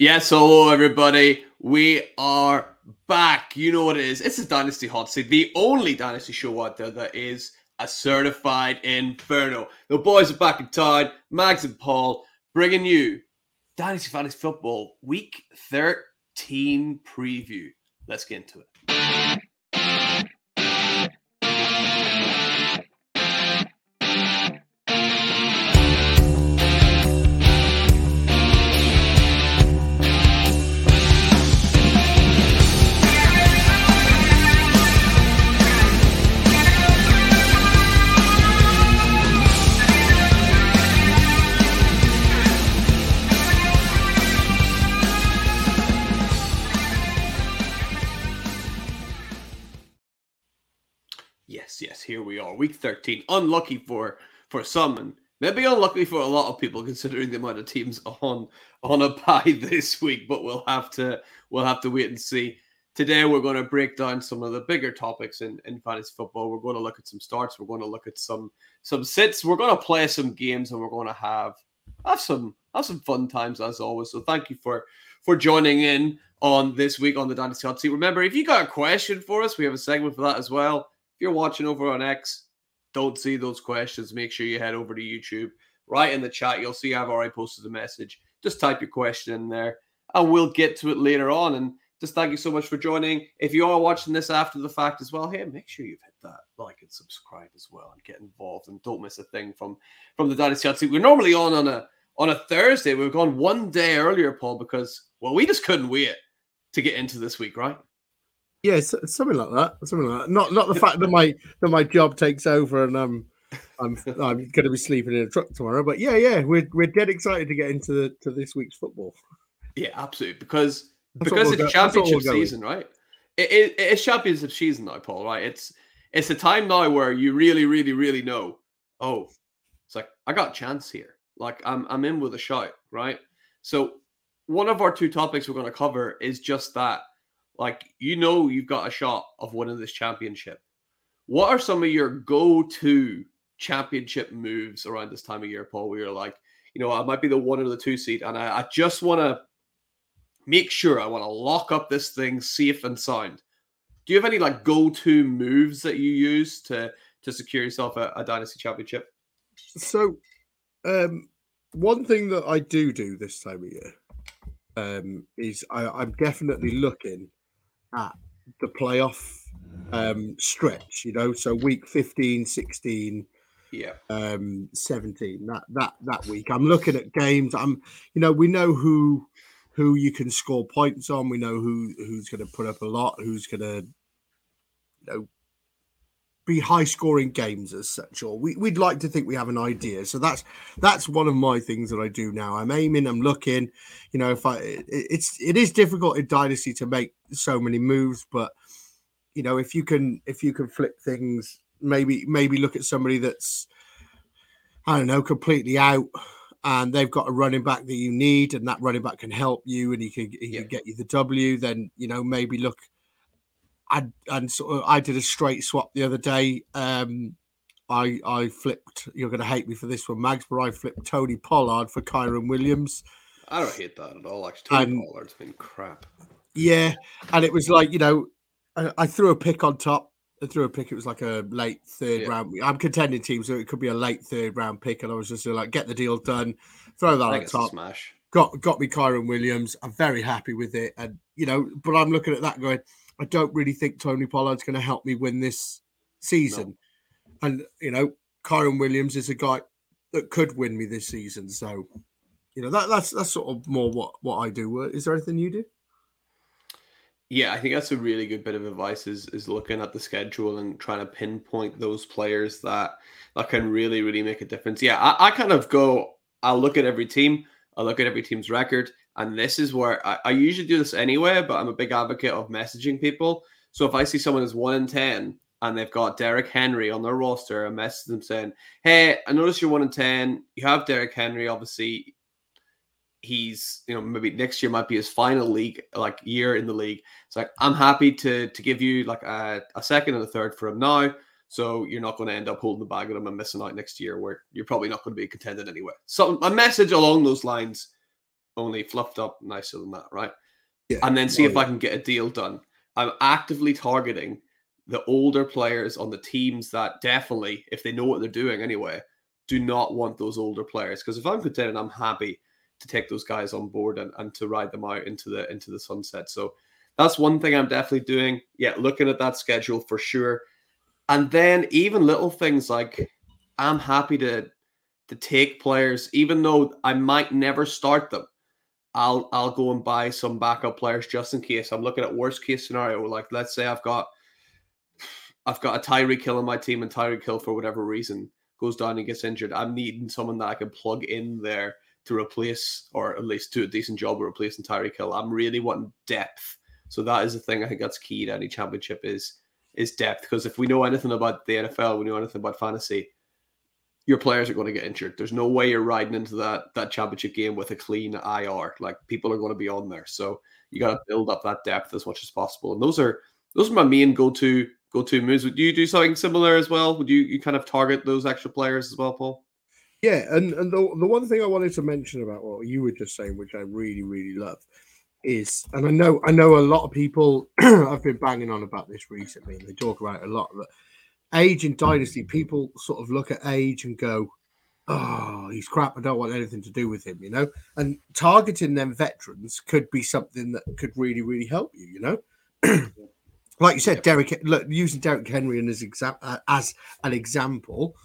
Yes, hello everybody. We are back. You know what it is. It's a Dynasty Hot Seat, the only Dynasty show out there that is a certified inferno. The boys are back in town. Mags and Paul bringing you Dynasty Fantasy Football Week 13 preview. Let's get into it. Week 13. Unlucky for for some and maybe unlucky for a lot of people considering the amount of teams on on a bye this week, but we'll have to we'll have to wait and see. Today we're going to break down some of the bigger topics in, in fantasy football. We're going to look at some starts, we're going to look at some some sits, we're going to play some games and we're going to have have some have some fun times as always. So thank you for for joining in on this week on the Dynasty Hot Seat. Remember, if you got a question for us, we have a segment for that as well. If you're watching over on X, don't see those questions. Make sure you head over to YouTube. Right in the chat, you'll see I've already posted a message. Just type your question in there and we'll get to it later on. And just thank you so much for joining. If you are watching this after the fact as well, hey, make sure you've hit that like and subscribe as well and get involved and don't miss a thing from from the Dynasty Hot Seat. We're normally on on a on a Thursday. We've gone one day earlier, Paul, because well, we just couldn't wait to get into this week, right? Yeah, something like that. Something like that. Not not the fact that my that my job takes over and um I'm I'm going to be sleeping in a truck tomorrow. But yeah, yeah, we're we're dead excited to get into the to this week's football. Yeah, absolutely. Because that's because it's go, championship season, right? It, it, it's championship season now, Paul. Right? It's it's a time now where you really, really, really know. Oh, it's like I got a chance here. Like I'm I'm in with a shot, right? So one of our two topics we're going to cover is just that like, you know, you've got a shot of winning this championship. What are some of your go to championship moves around this time of year, Paul, where you're like, you know, I might be the one or the two seed, and I, I just want to make sure I want to lock up this thing safe and sound. Do you have any like go to moves that you use to to secure yourself a, a dynasty championship? So, um, one thing that I do do this time of year um, is I, I'm definitely looking at the playoff um, stretch, you know, so week 15, 16, yeah, um, 17, that that that week. I'm looking at games. I'm, you know, we know who who you can score points on. We know who who's going to put up a lot, who's going to, you know, be high scoring games as such or we, we'd like to think we have an idea so that's that's one of my things that i do now i'm aiming i'm looking you know if i it, it's it is difficult in dynasty to make so many moves but you know if you can if you can flip things maybe maybe look at somebody that's i don't know completely out and they've got a running back that you need and that running back can help you and he can, he yeah. can get you the w then you know maybe look I and sort of I did a straight swap the other day. Um, I I flipped. You're going to hate me for this one, Mags, but I flipped Tony Pollard for Kyren Williams. I don't hate that at all. Actually, Tony and, Pollard's been crap. Yeah, and it was like you know, I, I, threw a pick on top. I threw a pick. It was like a late third yeah. round. I'm contending team, so it could be a late third round pick. And I was just like, get the deal done, throw that on top. Smash. Got got me Kyren Williams. I'm very happy with it, and you know, but I'm looking at that going I don't really think Tony Pollard's going to help me win this season. No. And, you know, Kyren Williams is a guy that could win me this season. So, you know, that, that's that's sort of more what, what I do. Is there anything you do? Yeah, I think that's a really good bit of advice is is looking at the schedule and trying to pinpoint those players that that can really, really make a difference. Yeah, I, I kind of go, I'll look at every team, I'll look at every team's record, and this is where I, I, usually do this anyway, but I'm a big advocate of messaging people. So if I see someone is one in 10 and they've got Derrick Henry on their roster, I message them saying, Hey, I noticed you're one in 10. You have Derrick Henry. Obviously, he's, you know, maybe next year might be his final league, like year in the league. It's like, I'm happy to to give you like a, a second and a third for him now. So you're not going to end up holding the bag with him and missing out next year where you're probably not going to be contended anyway. So a message along those lines only fluffed up nicer than that, right? Yeah. And then see Oh, if I can get a deal done. I'm actively targeting the older players on the teams that definitely, if they know what they're doing anyway, do not want those older players. Because if I'm content, I'm happy to take those guys on board and, and to ride them out into the into the sunset. So that's one thing I'm definitely doing. Yeah, looking at that schedule for sure. And then even little things like I'm happy to to take players, even though I might never start them. I'll I'll go and buy some backup players just in case. I'm looking at worst case scenario. Like let's say I've got I've got a Tyreek Hill on my team, and Tyreek Hill for whatever reason goes down and gets injured. I'm needing someone that I can plug in there to replace, or at least do a decent job of replacing Tyreek Hill. I'm really wanting depth. So that is the thing I think that's key to any championship is is depth. Because if we know anything about the NFL, we know anything about fantasy, your players are going to get injured. There's no way you're riding into that that championship game with a clean IR. Like people are going to be on there. So you got to build up that depth as much as possible. And those are those are my main go to go to moves. Would you do something similar as well? Would you you kind of target those extra players as well, Paul? Yeah, and, and the, the one thing I wanted to mention about what you were just saying, which I really, really love, is and I know I know a lot of people I've been banging on about this recently, and they talk about it a lot. That age in dynasty, people sort of look at age and go, "Oh, he's crap. I don't want anything to do with him," you know. And targeting them veterans could be something that could really, really help you, you know. like you said, Derrick, look, using Derrick Henry as exam- uh, as an example,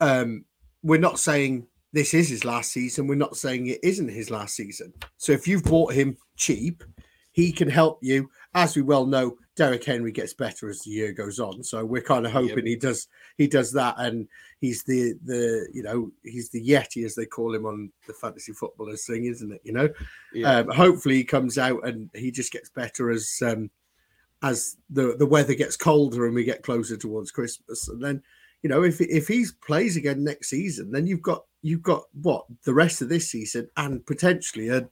um, we're not saying this is his last season. We're not saying it isn't his last season. So if you've bought him cheap, he can help you. As we well know, Derrick Henry gets better as the year goes on. So we're kind of hoping Yep. he does he does that, and he's the the you know he's the Yeti as they call him on the fantasy footballers thing, isn't it? You know, Yeah. um, hopefully he comes out and he just gets better as um, as the the weather gets colder and we get closer towards Christmas. And then you know if if he plays again next season, then you've got you've got what the rest of this season and potentially a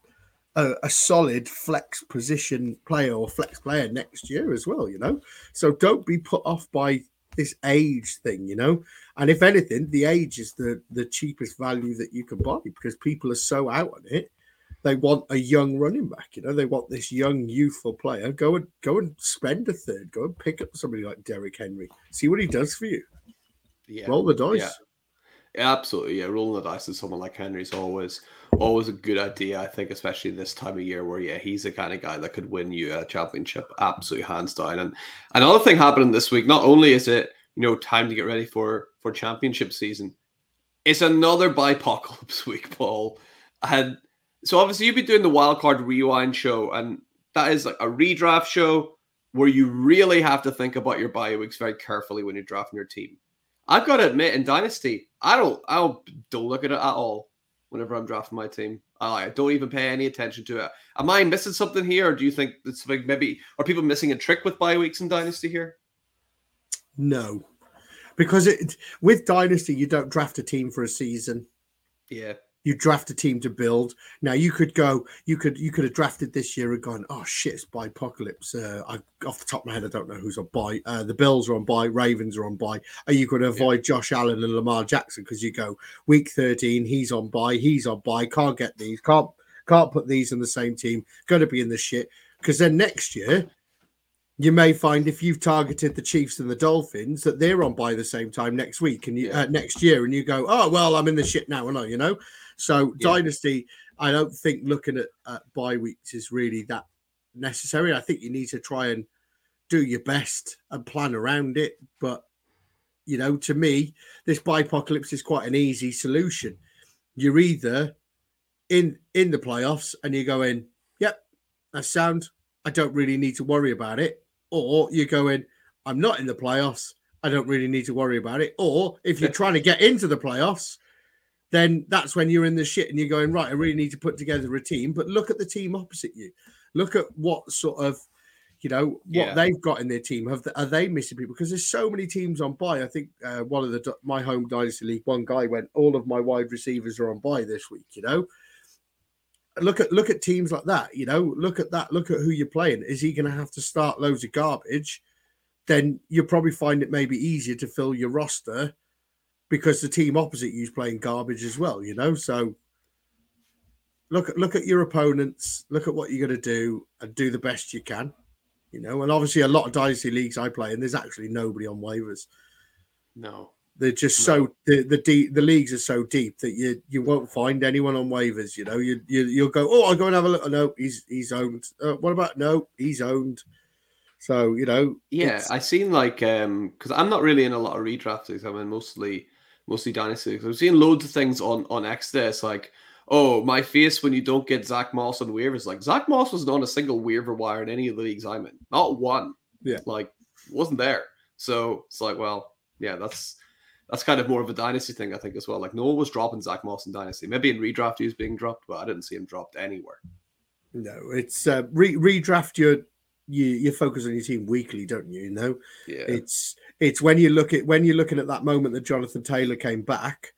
a, a solid flex position player or flex player next year as well. You know, so don't be put off by this age thing. You know. And if anything, the age is the the cheapest value that you can buy because people are so out on it they want a young running back. You know, they want this young, youthful player. Go and go and spend a third. Go and pick up somebody like Derrick Henry. See what he does for you. yeah. Roll the dice. Yeah. Absolutely. Yeah, rolling the dice with someone like Henry is always always a good idea. I think, especially this time of year where yeah, he's the kind of guy that could win you a championship, absolutely hands down. And another thing happening this week, not only is it you know time to get ready for for championship season, it's another bipocalypse week, Paul. And so obviously you've been doing the wild card rewind show, and that is like a redraft show where you really have to think about your bye weeks very carefully when you're drafting your team. I've got to admit, in Dynasty, I don't, I don't, don't look at it at all. Whenever I'm drafting my team, I don't even pay any attention to it. Am I missing something here, or do you think it's like maybe are people missing a trick with bye weeks in Dynasty here? No, because it with Dynasty you don't draft a team for a season. Yeah, You draft a team to build. Now you could go, you could you could have drafted this year and gone, oh shit, it's by apocalypse. Uh, I, off the top of my head, I don't know who's on bye. Uh, the Bills are on bye, Ravens are on bye. Are you going to avoid Josh Allen and Lamar Jackson because you go week thirteen, he's on bye, he's on bye, can't get these, can't can't put these in the same team, going to be in the shit. Because then next year, you may find if you've targeted the Chiefs and the Dolphins that they're on bye the same time next week and you Yeah. uh, next year, and you go, oh well, I'm in the shit now, and I, you know. So Yeah. dynasty, I don't think looking at, at bye weeks is really that necessary. I think you need to try and do your best and plan around it. But you know, to me, this bipocalypse is quite an easy solution. You're either in in the playoffs and you're going, yep, that's sound. I don't really need to worry about it. Or you're going, I'm not in the playoffs. I don't really need to worry about it. Or if you're trying to get into the playoffs, then that's when you're in the shit and you're going, right, I really need to put together a team. But look at the team opposite you. Look at what sort of, you know, what Yeah. they've got in their team. Have are they missing people? Because there's so many teams on bye. I think uh, one of the my home dynasty league, one guy went, all of my wide receivers are on bye this week. You know, look at look at teams like that. You know, look at that. Look at who you're playing. Is he going to have to start loads of garbage? Then you'll probably find it maybe easier to fill your roster because the team opposite you is playing garbage as well. You know, so look at look at your opponents, look at what you're going to do, and do the best you can. You know, and obviously a lot of dynasty leagues I play, and there's actually nobody on waivers. No, they're just so the the deep, the leagues are so deep that you you won't find anyone on waivers. You know, you, you you'll go, oh, I'll go and have a look. No, he's he's owned. Uh, what about no? He's owned. So you know, yeah, I seen like um because I'm not really in a lot of redrafts. I'm in mostly mostly dynasty. I've seen loads of things on on X. This like, oh, my face when you don't get Zach Moss on waivers. Like Zach Moss wasn't on a single waiver wire in any of the leagues I'm in. Not one. Yeah, like wasn't there. So it's like, well, yeah, that's that's kind of more of a dynasty thing, I think, as well. Like no one was dropping Zach Moss in dynasty. Maybe in redraft he was being dropped, but I didn't see him dropped anywhere. No, it's uh, re- redraft your you you focus on your team weekly, don't you? You know, yeah. It's it's when you look at when you're looking at that moment that Jonathan Taylor came back,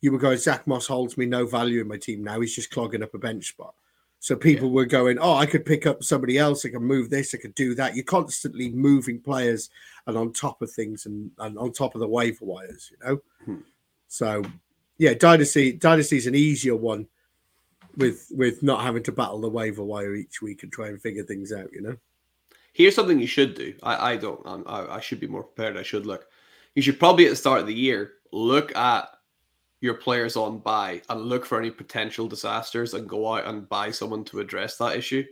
you were going, Zach Moss holds me no value in my team now. He's just clogging up a bench spot. So people yeah. were going, oh, I could pick up somebody else. I can move this. I could do that. You're constantly moving players and on top of things and, and on top of the waiver wires, you know. Hmm. So, yeah, dynasty dynasty is an easier one with with not having to battle the waiver wire each week and try and figure things out, you know. Here's something you should do. I, I don't. I'm, I, I should be more prepared. I should look. You should probably at the start of the year look at your players on bye and look for any potential disasters and go out and buy someone to address that issue.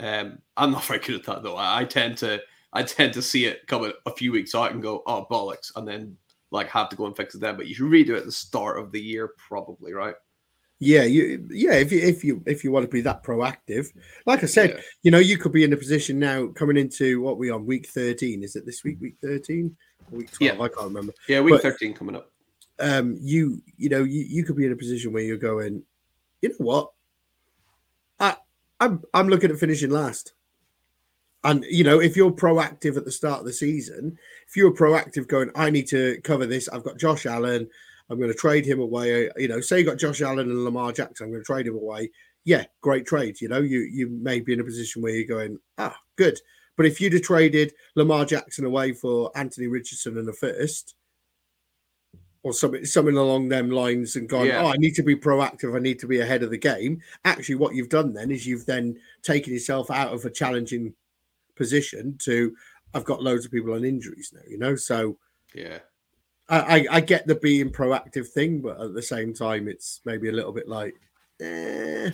Um, I'm not very good at that though. I, I tend to I tend to see it coming a few weeks out and go, oh bollocks, and then like have to go and fix it then. But you should redo it at the start of the year, probably, right? Yeah, you yeah, if you if you if you want to be that proactive, like I said, yeah. you know, you could be in a position now coming into what we on week 13. Is it this week, week 13? Week 12, yeah. I can't remember. Yeah, week but, 13 coming up. Um, you you know, you, you could be in a position where you're going, you know what? I I'm I'm looking at finishing last. And you know, if you're proactive at the start of the season, if you're proactive going, I need to cover this, I've got Josh Allen, I'm going to trade him away. You know, say you got Josh Allen and Lamar Jackson, I'm going to trade him away. Yeah, great trade. You know, you you may be in a position where you're going, ah, good. But if you'd have traded Lamar Jackson away for Anthony Richardson and a first, or something something along them lines, and gone, yeah. oh, I need to be proactive. I need to be ahead of the game. Actually, what you've done then is you've then taken yourself out of a challenging position to I've got loads of people on injuries now. You know, so yeah, I, I, get the being proactive thing, but at the same time, it's maybe a little bit like, eh,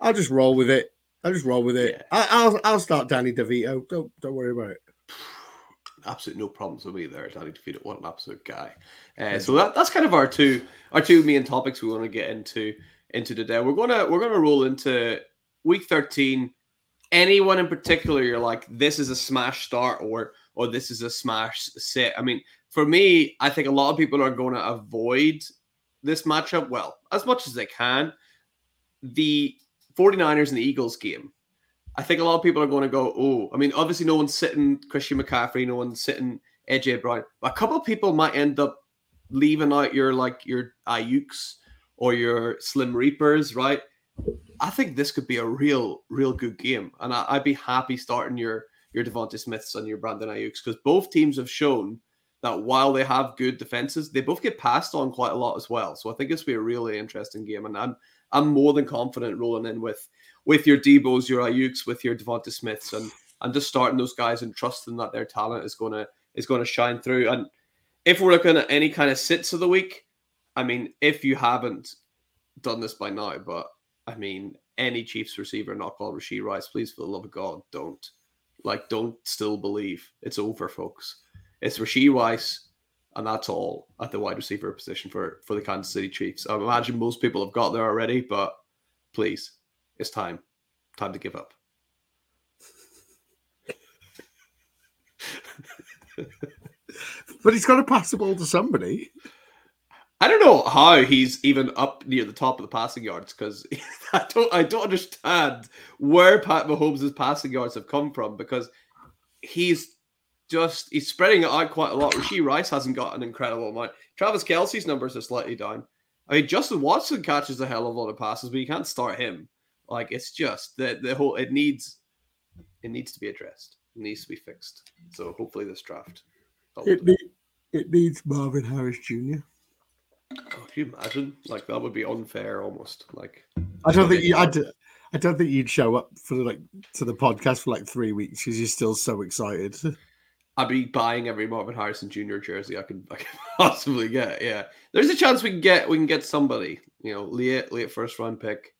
I'll just roll with it. I'll just roll with it. Yeah. I, will I'll start Danny DeVito. Don't don't worry about it. Absolutely no problems with me there, Danny DeVito. What an absolute guy. Uh, so that, that's kind of our two our two main topics we want to get into into today. We're gonna we're gonna roll into week thirteen. Anyone in particular, you're like, this is a smash start, or or this is a smash sit. I mean, for me, I think a lot of people are going to avoid this matchup, well, as much as they can. The 49ers and the Eagles game, I think a lot of people are going to go, oh, I mean, obviously, no one's sitting Christian McCaffrey, no one's sitting AJ Brown. But a couple of people might end up leaving out your like your Aiyuks or your Slim Reapers, right? I think this could be a real, real good game, and I, would be happy starting your your DeVonta Smiths and your Brandon Aiyuks because both teams have shown that while they have good defenses, they both get passed on quite a lot as well. So I think will be a really interesting game, and I'm I'm more than confident rolling in with with your Deebos, your Aiyuks, with your DeVonta Smiths, and and just starting those guys and trusting that their talent is gonna is gonna shine through. And if we're looking at any kind of sits of the week, I mean, if you haven't done this by now, but I mean, any Chiefs receiver not called Rashee Rice, please, for the love of God, don't. Like, don't still believe it's over, folks. It's Rashee Rice, and that's all at the wide receiver position for for the Kansas City Chiefs. I imagine most people have got there already, but please, it's time, time to give up. but he's got to pass the ball to somebody. I don't know how he's even up near the top of the passing yards because I don't I don't understand where Pat Mahomes' passing yards have come from because he's just he's spreading it out quite a lot. Rashee Rice hasn't got an incredible amount. Travis Kelce's numbers are slightly down. I mean, Justin Watson catches a hell of a lot of passes, but you can't start him. Like it's just the the whole it needs it needs to be addressed. It needs to be fixed. So hopefully this draft. It, need, it needs Marvin Harris Jr. Oh, can you imagine? Like that would be unfair almost. Like I don't think you. I, d- I don't think you'd show up for like to the podcast for like three weeks because you're still so excited. I'd be buying every Marvin Harrison Jr. jersey I can I possibly get. Yeah, there's a chance we can get we can get somebody. You know, late late first round pick.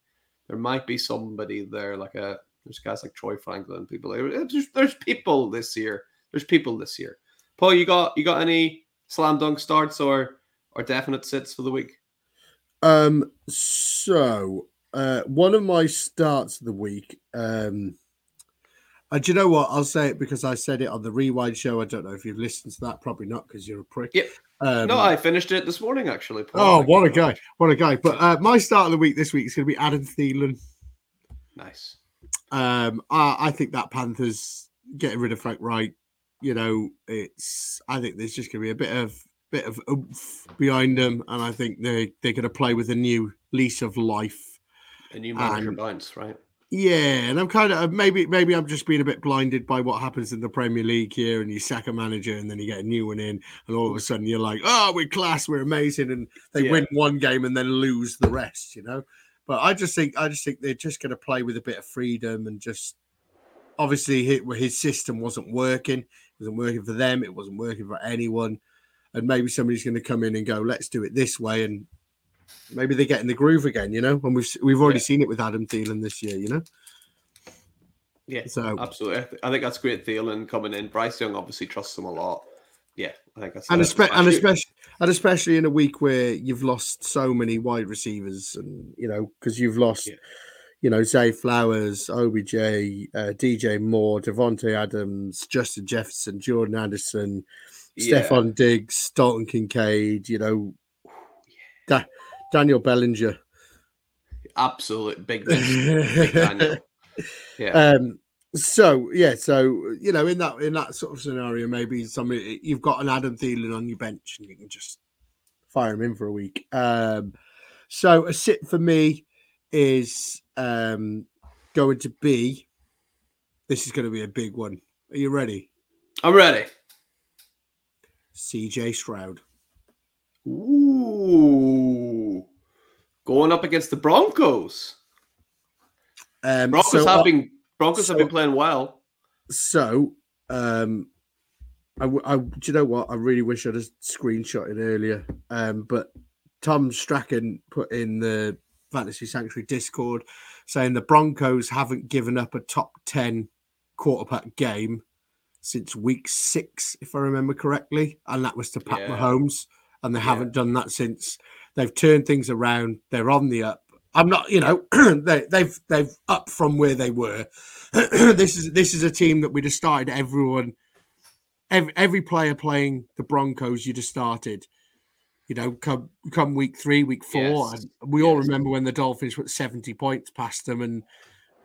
There might be somebody there like a there's guys like Troy Franklin. People there's, there's people this year. There's people this year. Paul, you got you got any slam dunk starts or or definite sits for the week? Um. So uh, one of my starts of the week. Um, and do you know what? I'll say it because I said it on the Rewind show. I don't know if you've listened to that. Probably not because you're a prick. Yep. Um, no, I finished it this morning actually. Paul. Oh, what a guy! What a guy! But uh, my start of the week this week is going to be Adam Thielen. Nice. Um, I, I think that Panthers getting rid of Frank Reich. You know, it's. I think there's just going to be a bit of bit of oomph behind them, and I think they they're going to play with a new lease of life. A new manager bounce, right? Yeah, and I'm kind of uh, maybe maybe I'm just being a bit blinded by what happens in the Premier League here, and you sack a manager, and then you get a new one in, and all of a sudden you're like, oh, we're class, we're amazing, and they yeah. win one game and then lose the rest, you know. But I just think I just think they're just going to play with a bit of freedom and just obviously his, his system wasn't working, it wasn't working for them, it wasn't working for anyone, and maybe somebody's going to come in and go, let's do it this way, and maybe they get in the groove again, you know. And we've we've already yeah. seen it with Adam Thielen this year, you know. Yeah, so absolutely. I think that's great. Thielen coming in. Bryce Young obviously trusts him a lot. Yeah, I think that's and, espe- and especially and especially in a week where you've lost so many wide receivers, and you know because you've lost. Yeah. You know, Zay Flowers, OBJ, uh, DJ Moore, Davante Adams, Justin Jefferson, Jordan Addison, yeah. Stefon Diggs, Dalton Kincaid, you know, that Daniel Bellinger. Absolute big, big Daniel. Yeah. Um, so yeah, so you know, in that in that sort of scenario, maybe somebody you've got an Adam Thielen on your bench and you can just fire him in for a week. Um, so a sit for me is um, going to be. This is going to be a big one. Are you ready? I'm ready. CJ Stroud. Ooh going up against the Broncos. Um, Broncos so, have been Broncos so, have been playing well. So, um, I, I, do you know what? I really wish I'd have screenshotted earlier. Um, but Tom Strachan put in the Fantasy Sanctuary Discord saying the Broncos haven't given up a top 10 quarterback game since week six, if I remember correctly. And that was to Pat yeah. Mahomes. And they yeah. haven't done that since. They've turned things around. They're on the up. I'm not, you know, they, they've they've up from where they were. this is this is a team that we'd have started everyone, every, every player playing the Broncos. You'd have started, you know, come come week three, week four, yes. and we yes. all remember when the Dolphins put seventy points past them and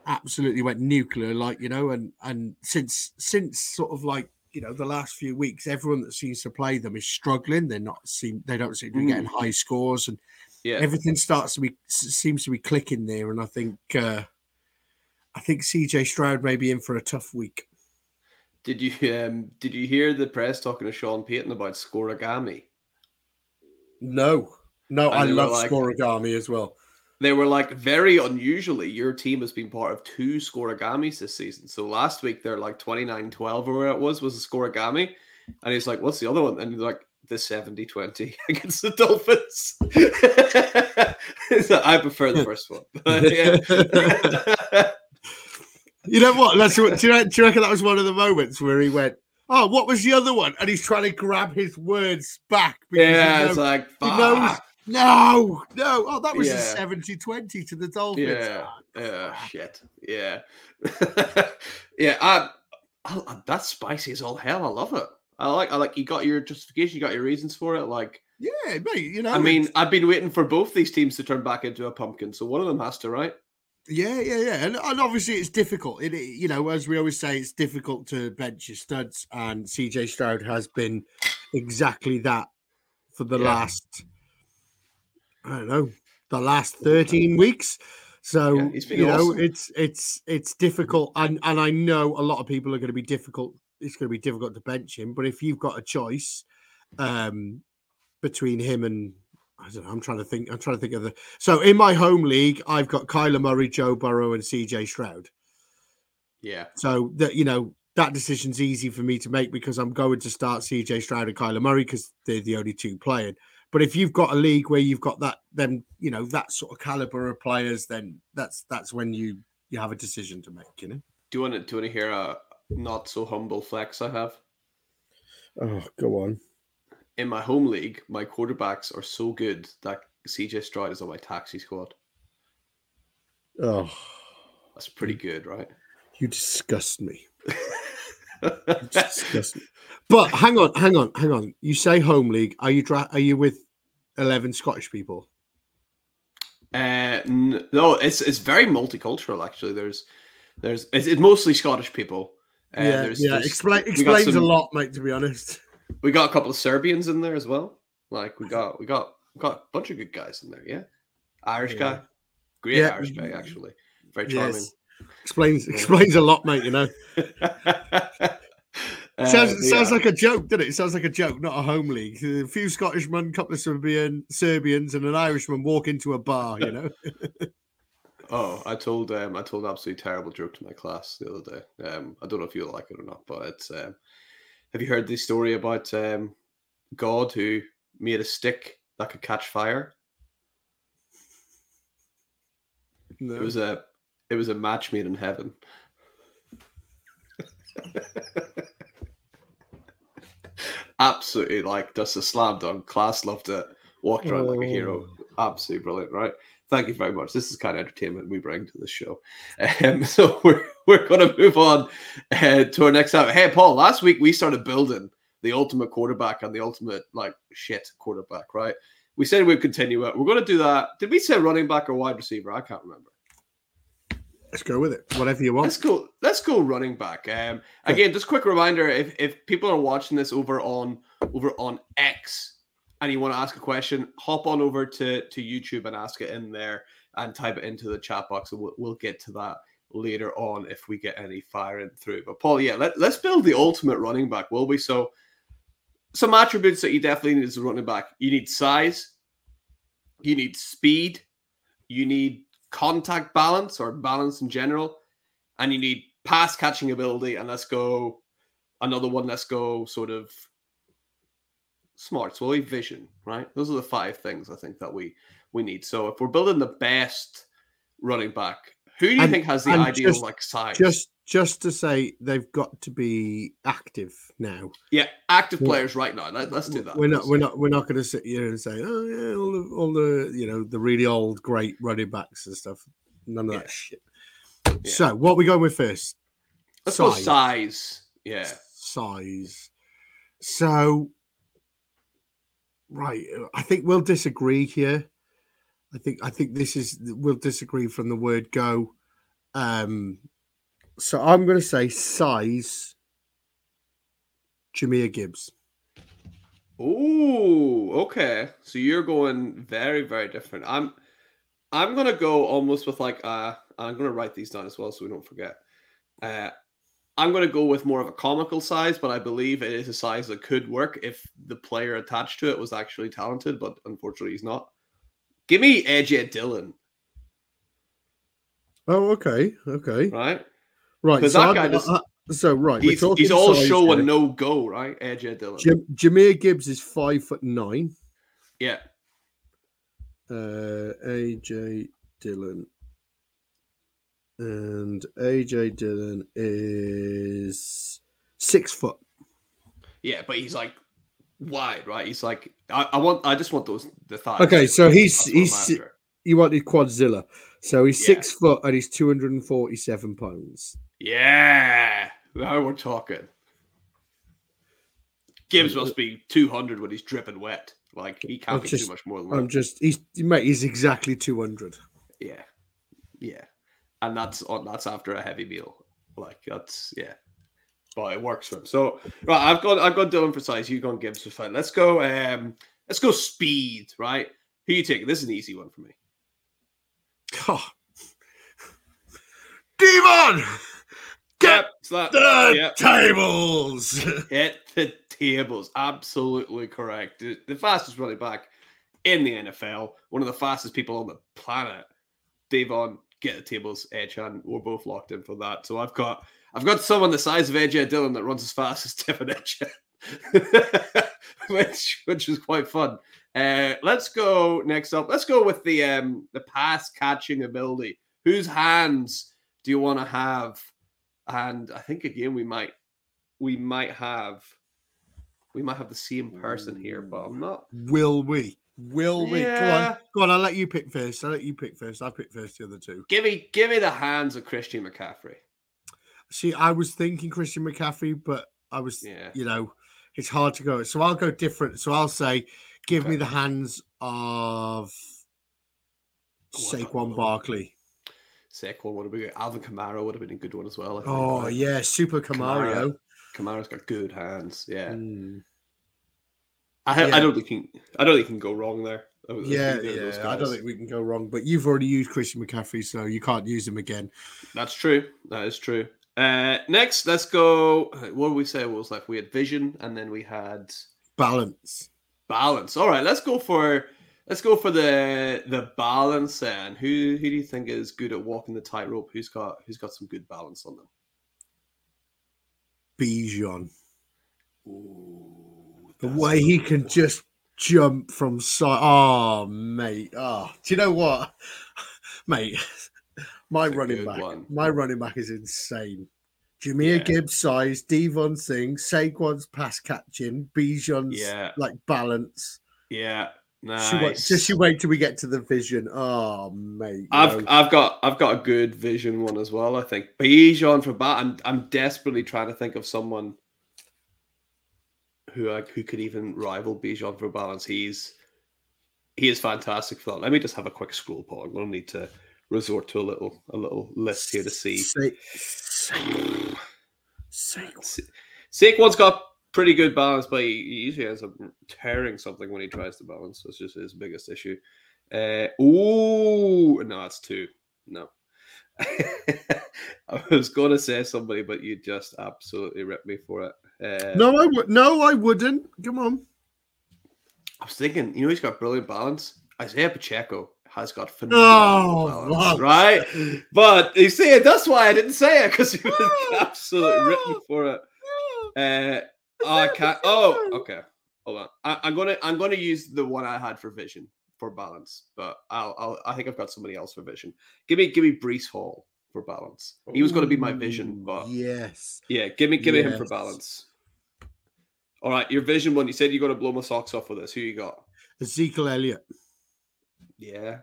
absolutely went nuclear, like you know, and and since since sort of like you know the last few weeks, everyone that seems to play them is struggling. They're not seem they don't seem to be getting mm. high scores, and yeah. everything starts to be seems to be clicking there. And I think uh, I think CJ Stroud may be in for a tough week. Did you um did you hear the press talking to Sean Payton about scorigami? No, no, and I love like, scorigami as well they were like very unusually your team has been part of two scorigamis this season. So last week they're like 29 12 or where it was was a scorigami and he's like what's the other one? And he's like the 70 20 against the dolphins. So i prefer the first one you know what? That's what do you, do you reckon that was one of the moments where he went oh, what was the other one? And he's trying to grab his words back. Yeah, knows, it's like, he knows, no, no. Oh, that was yeah. a 70 20 to the Dolphins. Yeah. Oh, yeah. Shit. Yeah. yeah. I, I, that's spicy as all hell. I love it. I like, I like, you got your justification, you got your reasons for it. Like, yeah, mate, you know, I mean, I've been waiting for both these teams to turn back into a pumpkin. So one of them has to, right? Yeah, yeah, yeah, and, and obviously it's difficult. It, you know, as we always say, it's difficult to bench your studs, and CJ Stroud has been exactly that for the yeah. last I don't know, the last 13 weeks. So yeah, you know, awesome. it's it's it's difficult, and and I know a lot of people are going to be difficult. It's going to be difficult to bench him, but if you've got a choice um, between him and I don't know. I'm trying to think. I'm trying to think of the. So in my home league, I've got Kyler Murray, Joe Burrow, and CJ Stroud. Yeah. So that you know that decision's easy for me to make because I'm going to start CJ Stroud and Kyler Murray because they're the only two playing. But if you've got a league where you've got that, then you know that sort of caliber of players, then that's that's when you you have a decision to make. You know. Do you want to do you want to hear a not so humble flex I have? Oh, go on. In my home league, my quarterbacks are so good that CJ Stroud is on my taxi squad. Oh, That's pretty good, right? you disgust me. You disgust me. But hang on, hang on, hang on. You say home league. Are you dra- are you with eleven Scottish people? Uh, no, it's it's very multicultural actually. There's there's it's, it's mostly Scottish people. Uh, yeah, there's, yeah. there's- Explain explains some- a lot, mate. To be honest. We got a couple of Serbians in there as well. Like we got we got we got a bunch of good guys in there. Yeah, Irish Yeah. guy, great Yeah. Irish guy actually, very charming. Yes. Explains explains a lot, mate. You know. Uh, sounds sounds yeah. like a joke, doesn't it? It sounds like a joke, not a home league. A few Scottishmen, a couple of Serbian Serbians, and an Irishman walk into a bar. You know. Oh, I told um I told an absolutely terrible joke to my class the other day. Um, I don't know if you'll like it or not, but it's um, have you heard the story about um God who made a stick that could catch fire? No. It was a it was a match made in heaven. Absolutely like just a slam dunk. Class loved it. Walked around like a hero. Absolutely brilliant, right? Thank you very much. This is kind of entertainment we bring to the show. Um, so we're we're gonna move on uh, to our next topic. Hey Paul, last week we started building the ultimate quarterback and the ultimate like shit quarterback, right? We said we'd continue it. We're gonna do that. Did we say running back or wide receiver? I can't remember. Let's go with it. Whatever you want. Let's go. Let's go running back. Um, again, just quick reminder: if if people are watching this over on over on X and you want to ask a question, hop on over to to YouTube and ask it in there and type it into the chat box, and we'll, we'll get to that later on if we get any firing through. But Paul, yeah, let, let's build the ultimate running back, will we? So, some attributes that you definitely need as a running back: you need size, you need speed, you need contact balance or balance in general, and you need pass catching ability. And let's go another one. Let's go sort of smart. So we vision, right? Those are the five things I think that we we need. So if we're building the best running back, who do you And- think has the ideal just- like size? Just just to say they've got to be active now. yeah, active Yeah. players right now. Let, us do that. We're not we're not we're not going to sit here and say, oh yeah, all the all the you know the really old great running backs and stuff. None of Yeah. that shit. Yeah. So what we going with first? Let's go Size. size. Yeah. Size. So right, I think we'll disagree here. I think I think this is we'll disagree from the word go. Um so I'm going to say size Jahmyr Gibbs. Oh, okay. So you're going very, very different. I'm I'm gonna go almost with like uh I'm gonna write these down as well so we don't forget. Uh I'm gonna go with more of a comical size, but I believe it is a size that could work if the player attached to it was actually talented, but unfortunately he's not. Give me AJ Dillon, Oh, okay, okay, right? right. 'Cause So, that guy just- so right, He's, he's all show and no go, right? AJ Dillon. Jam- Jahmyr Gibbs is five foot nine. Yeah. Uh, AJ Dillon. And AJ Dillon is six foot. Yeah, but he's like wide, right? He's like I, I want I just want those the thighs. Okay, so he's he's you wanted Quadzilla. So he's Yeah. six foot and he's 247 pounds. Yeah, now we're talking. Gibbs uh, must be 200 when he's dripping wet. Like he can't I'm be just- too much more than I'm just he's mate, he's exactly 200. Yeah, yeah, and that's on that's after a heavy meal. Like that's yeah, but it works for him. So right, I've got I've got Dillon for size. You gone Gibbs for fun. Let's go. Um, let's go speed. Right, who you taking? This is an easy one for me. Oh. Demon! Get Yep, the Yep. tables! Hit the tables. Absolutely correct. The, the fastest running back in the NFL, one of the fastest people on the planet. Devon, get the tables, Edge, and we're both locked in for that. So I've got I've got someone the size of AJ Dillon that runs as fast as Devon Achane, which which is quite fun. Uh, let's go next up. Let's go with the um the pass catching ability. Whose hands do you want to have? And I think again we might we might have we might have the same person here, but I'm not. Will we? Will we? Go on, go on. I'll let you pick first. I'll let you pick first. I pick first. The other two. Give me give me the hands of Christian McCaffrey. See, I was thinking Christian McCaffrey, but I was, Yeah. you know, it's hard to go. So I'll go different. So I'll say, give me the hands of Oh, Saquon. Barkley. Saquon would have been good. Alvin Kamara would have been a good one as well. Oh but yeah, Super Camario. Kamara's got good hands. Yeah, Mm. I, Yeah. I don't think he, I don't think can go wrong there. I Yeah, either of those yeah. I don't think we can go wrong. But you've already used Christian McCaffrey, so you can't use him again. that's true. That is true. Uh, next, let's go. What did we say was left? We had vision, and then we had Balance. balance. All right, let's go for let's go for the the balance. Then, who who do you think is good at walking the tightrope? Who's got who's got some good balance on them? Bijan. The way he can one. just jump from side. Oh, mate. Oh, do you know what, mate? My running back. one. My running back is insane. Jahmyr Yeah. Gibbs size, Devon Singh, Saquon's pass catching, Bijan's Yeah. like balance. Yeah, nice. She wait, just you wait till we get to the vision. Oh, mate. I've no. I've got I've got a good vision one as well. I think Bijan for bat. I'm I'm desperately trying to think of someone who I, who could even rival Bijan for balance. He's he is fantastic for that. Let me just have a quick scroll, Paul. To need to resort to a little a little list here to see. Sa- Sa- Saquon. Sa- Saquon's got pretty good balance, but he, usually ends up tearing something when he tries to balance. That's just his biggest issue. Uh, ooh, no, that's two. No. I was going to say somebody, but you just absolutely ripped me for it. Uh, No, I would. No, I wouldn't. Come on. I was thinking, you know, he's got brilliant balance. Isaiah Pacheco has got phenomenal Oh, balance, right? But you see, that's why I didn't say it because he was absolutely ripping for it. Uh, oh, I can't. Oh, okay. Hold on. I, I'm gonna I'm gonna use the one I had for vision for balance, but I'll, I'll I think I've got somebody else for vision. Give me give me Breece Hall for balance. He was going to be my vision, but yes. yeah, give me give me him for balance. All right, your vision one. You said you're going to blow my socks off with this. Who you got? Ezekiel Elliott. Yeah,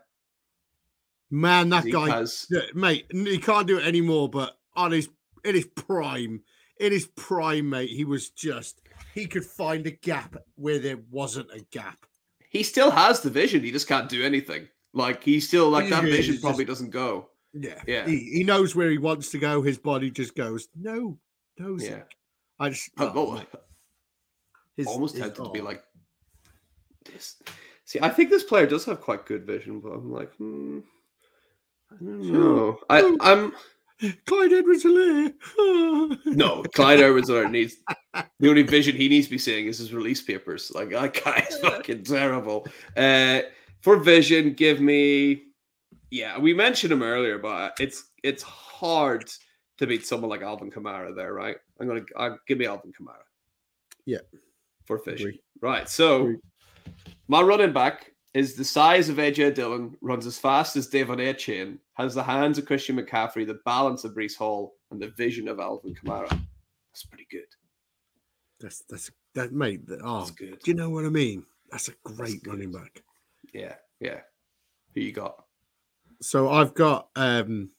Man, that Zeke guy, has. mate, he can't do it anymore. But on his in his prime, in his prime, mate, he was just he could find a gap where there wasn't a gap. He still has the vision. He just can't do anything. Like he still like that vision probably doesn't go. Yeah, Yeah. He, he knows where he wants to go. His body just goes no, no. Yeah. I just oh, al- his- almost his- tempted to be oh. like this. See, I think this player does have quite good vision, but I'm like, hmm, I don't know. I, I'm. Clyde Edwards no Clyde edwards needs the only vision he needs to be seeing is his release papers. Like that guy is fucking terrible. Uh, for vision, give me. Yeah, we mentioned him earlier, but it's it's hard to beat someone like Alvin Kamara there, right? I'm gonna uh, give me Alvin Kamara. Yeah. for vision. Right. So Agree. My running back is the size of AJ Dillon, runs as fast as Devon Achane, has the hands of Christian McCaffrey, the balance of Breece Hall, and the vision of Alvin Kamara. That's pretty good. That's that's that mate. that- Oh, That's good. do you know what I mean? That's a great good. running back. Yeah, yeah. Who you got? So I've got um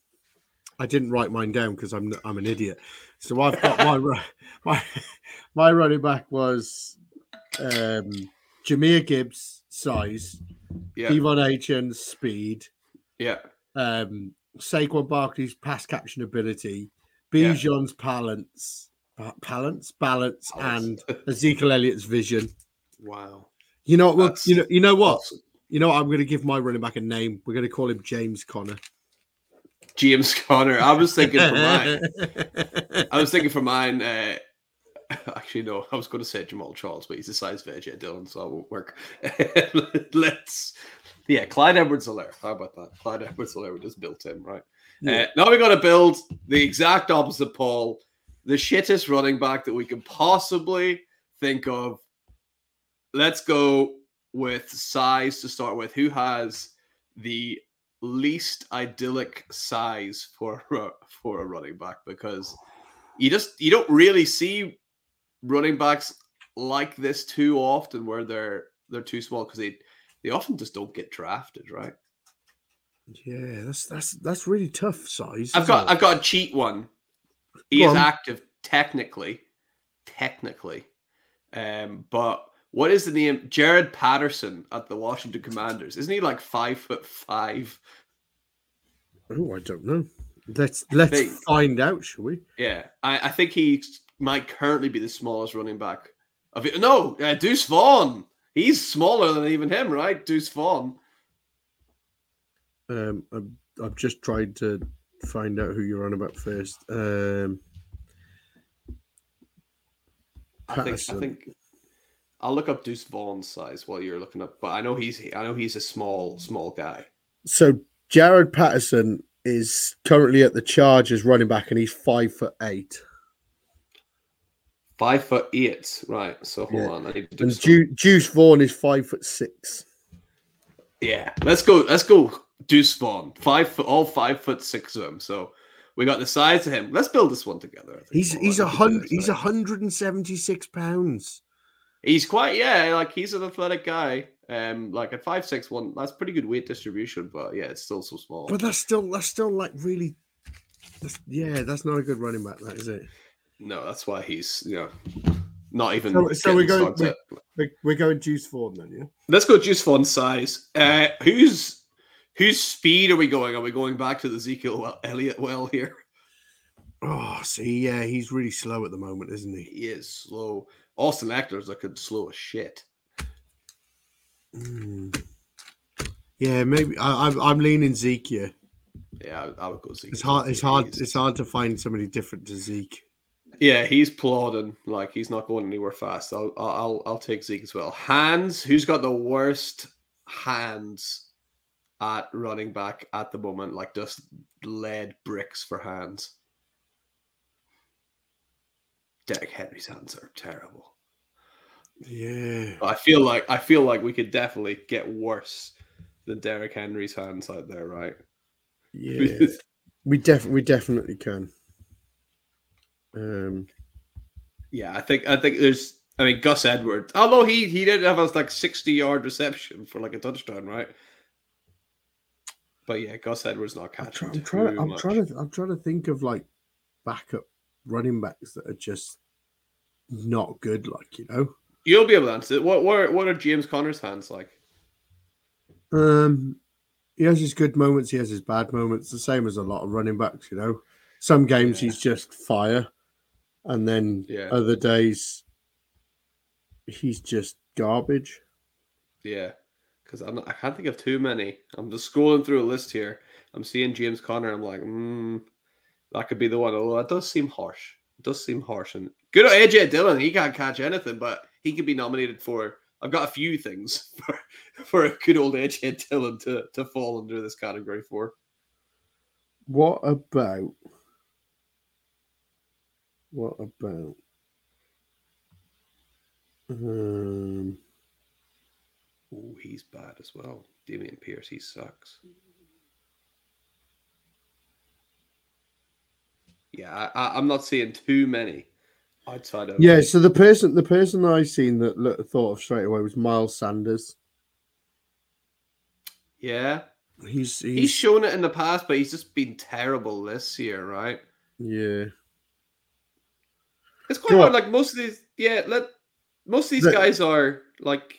I didn't write mine down because I'm I'm an idiot. So I've got my my my running back was um Jahmyr Gibbs size, Yeah, Devon Achane speed, yeah, um Saquon Barkley's pass catching ability, Yeah. Bijan's balance, ba- balance, balance, and Ezekiel Elliott's vision. wow. You know what? That's You know. You know what? Awesome. You know. What? I'm going to give my running back a name. We're going to call him James Conner. James Conner. I was thinking for mine. I was thinking for mine. Uh, Actually, no. I was going to say Jamaal Charles, but he's a size AJ Dillon, so it won't work. Let's, yeah, Clyde Edwards-Helaire. How about that? Clyde Edwards-Helaire. We just built him, right? Yeah. Uh, now we got to build the exact opposite Paul, the shittest running back that we can possibly think of. Let's go with size to start with. Who has the least idyllic size for a, for a running back? Because you just you don't really see running backs like this too often, where they're they're too small because they they often just don't get drafted, right? Yeah, that's that's that's really tough size. I've got it? I've got a cheat one. He Go is on. active technically, technically, um, but what is the name? Jaret Patterson at the Washington Commanders. Isn't he like five foot five? Oh, I don't know. Let's let's think- find out, shall we? Yeah, I, I think he might currently be the smallest running back of it. No, uh, Deuce Vaughn. He's smaller than even him, right? Deuce Vaughn. Um, I'm, I've just tried to find out who you're on about first. Um, I think I think I'll look up Deuce Vaughn's size while you're looking up. But I know he's I know he's a small small guy. so. Jaret Patterson is currently at the Chargers running back, and he's five foot eight. Five foot eight, right? So hold Yeah. on, I need to do And Ju- Deuce Vaughn is five foot six. Yeah, let's go. Let's go. Deuce Vaughn, five foot, all five foot six of them. So we got the size of him. Let's build this one together. He's he's a think we can do hundred. He's a hundred and seventy six pounds. He's quite yeah, like he's an athletic guy. Um, like at five six one, that's pretty good weight distribution. But yeah, it's still so small. But that's still that's still like really. That's, yeah, that's not a good running back. That is it. No, that's why he's you know not even. So- so we're going-. We're, we're going Deuce Vaughn then, yeah. Let's go Deuce Vaughn size. Uh, who's whose speed are we going? Are we going back to the Ezekiel well, Elliott well here? Oh, see, yeah, he's really slow at the moment, isn't he? He is slow. Austin Ekeler's looking slow as shit. Mm. Yeah, maybe I, I'm I'm leaning Zeke here. Yeah, I, I would go Zeke. It's hard. It's hard. It's hard to find somebody different to Zeke. Yeah, he's plodding. Like he's not going anywhere fast. I'll I'll I'll take Zeke as well. Hands. Who's got the worst hands at running back at the moment? Like just lead bricks for hands. Derrick Henry's hands are terrible. Yeah. I feel like I feel like we could definitely get worse than Derrick Henry's hands out there, right? Yeah. we def we definitely can. Um. Yeah, I think I think there's. I mean, Gus Edwards. Although he he did have a like sixty yard reception for like a touchdown, right? But yeah, Gus Edwards not I'm, catching. try, I'm trying. I'm trying to. I'm trying to think of like backup running backs that are just not good. Like you know. You'll be able to answer it. What what are, what are James Conner's hands like? Um. He has his good moments. He has his bad moments. The same as a lot of running backs. You know. Some games Yeah. he's just fire, and then Yeah. other days he's just garbage. Yeah, because I'm not, I can't think of too many. I'm just scrolling through a list here. I'm seeing James Conner. I'm like, hmm, that could be the one. Although it does seem harsh. It does seem harsh. And good on AJ Dillon. He can't catch anything, but he could be nominated for. I've got a few things for for a good old AJ Dillon to to fall under this category for. What about? What about? Um, Oh, he's bad as well. Dameon Pierce, he sucks. Yeah, I, I'm not seeing too many outside of yeah. So the person, the person I seen that look, thought of straight away was Miles Sanders. Yeah, He's he's, he's shown it in the past, but he's just been terrible this year, right? yeah. It's quite hard. Like most of these, yeah, let most of these The- guys are like,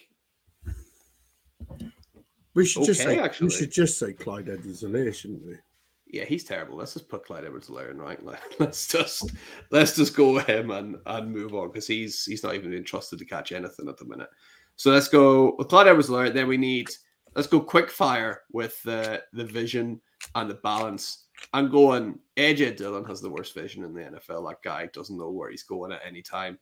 We should just say actually. we should just say Clyde Edwards-Helaire, shouldn't we? yeah, he's terrible. Let's just put Clyde Edwards-Helaire in right. Let's just let's just go with him and and move on because he's he's not even been trusted to catch anything at the minute. So let's go with Clyde Edwards-Helaire. Then we need let's go quick fire with the the vision and the balance. I'm going. AJ Dillon has the worst vision in the NFL. That guy doesn't know where he's going at any time.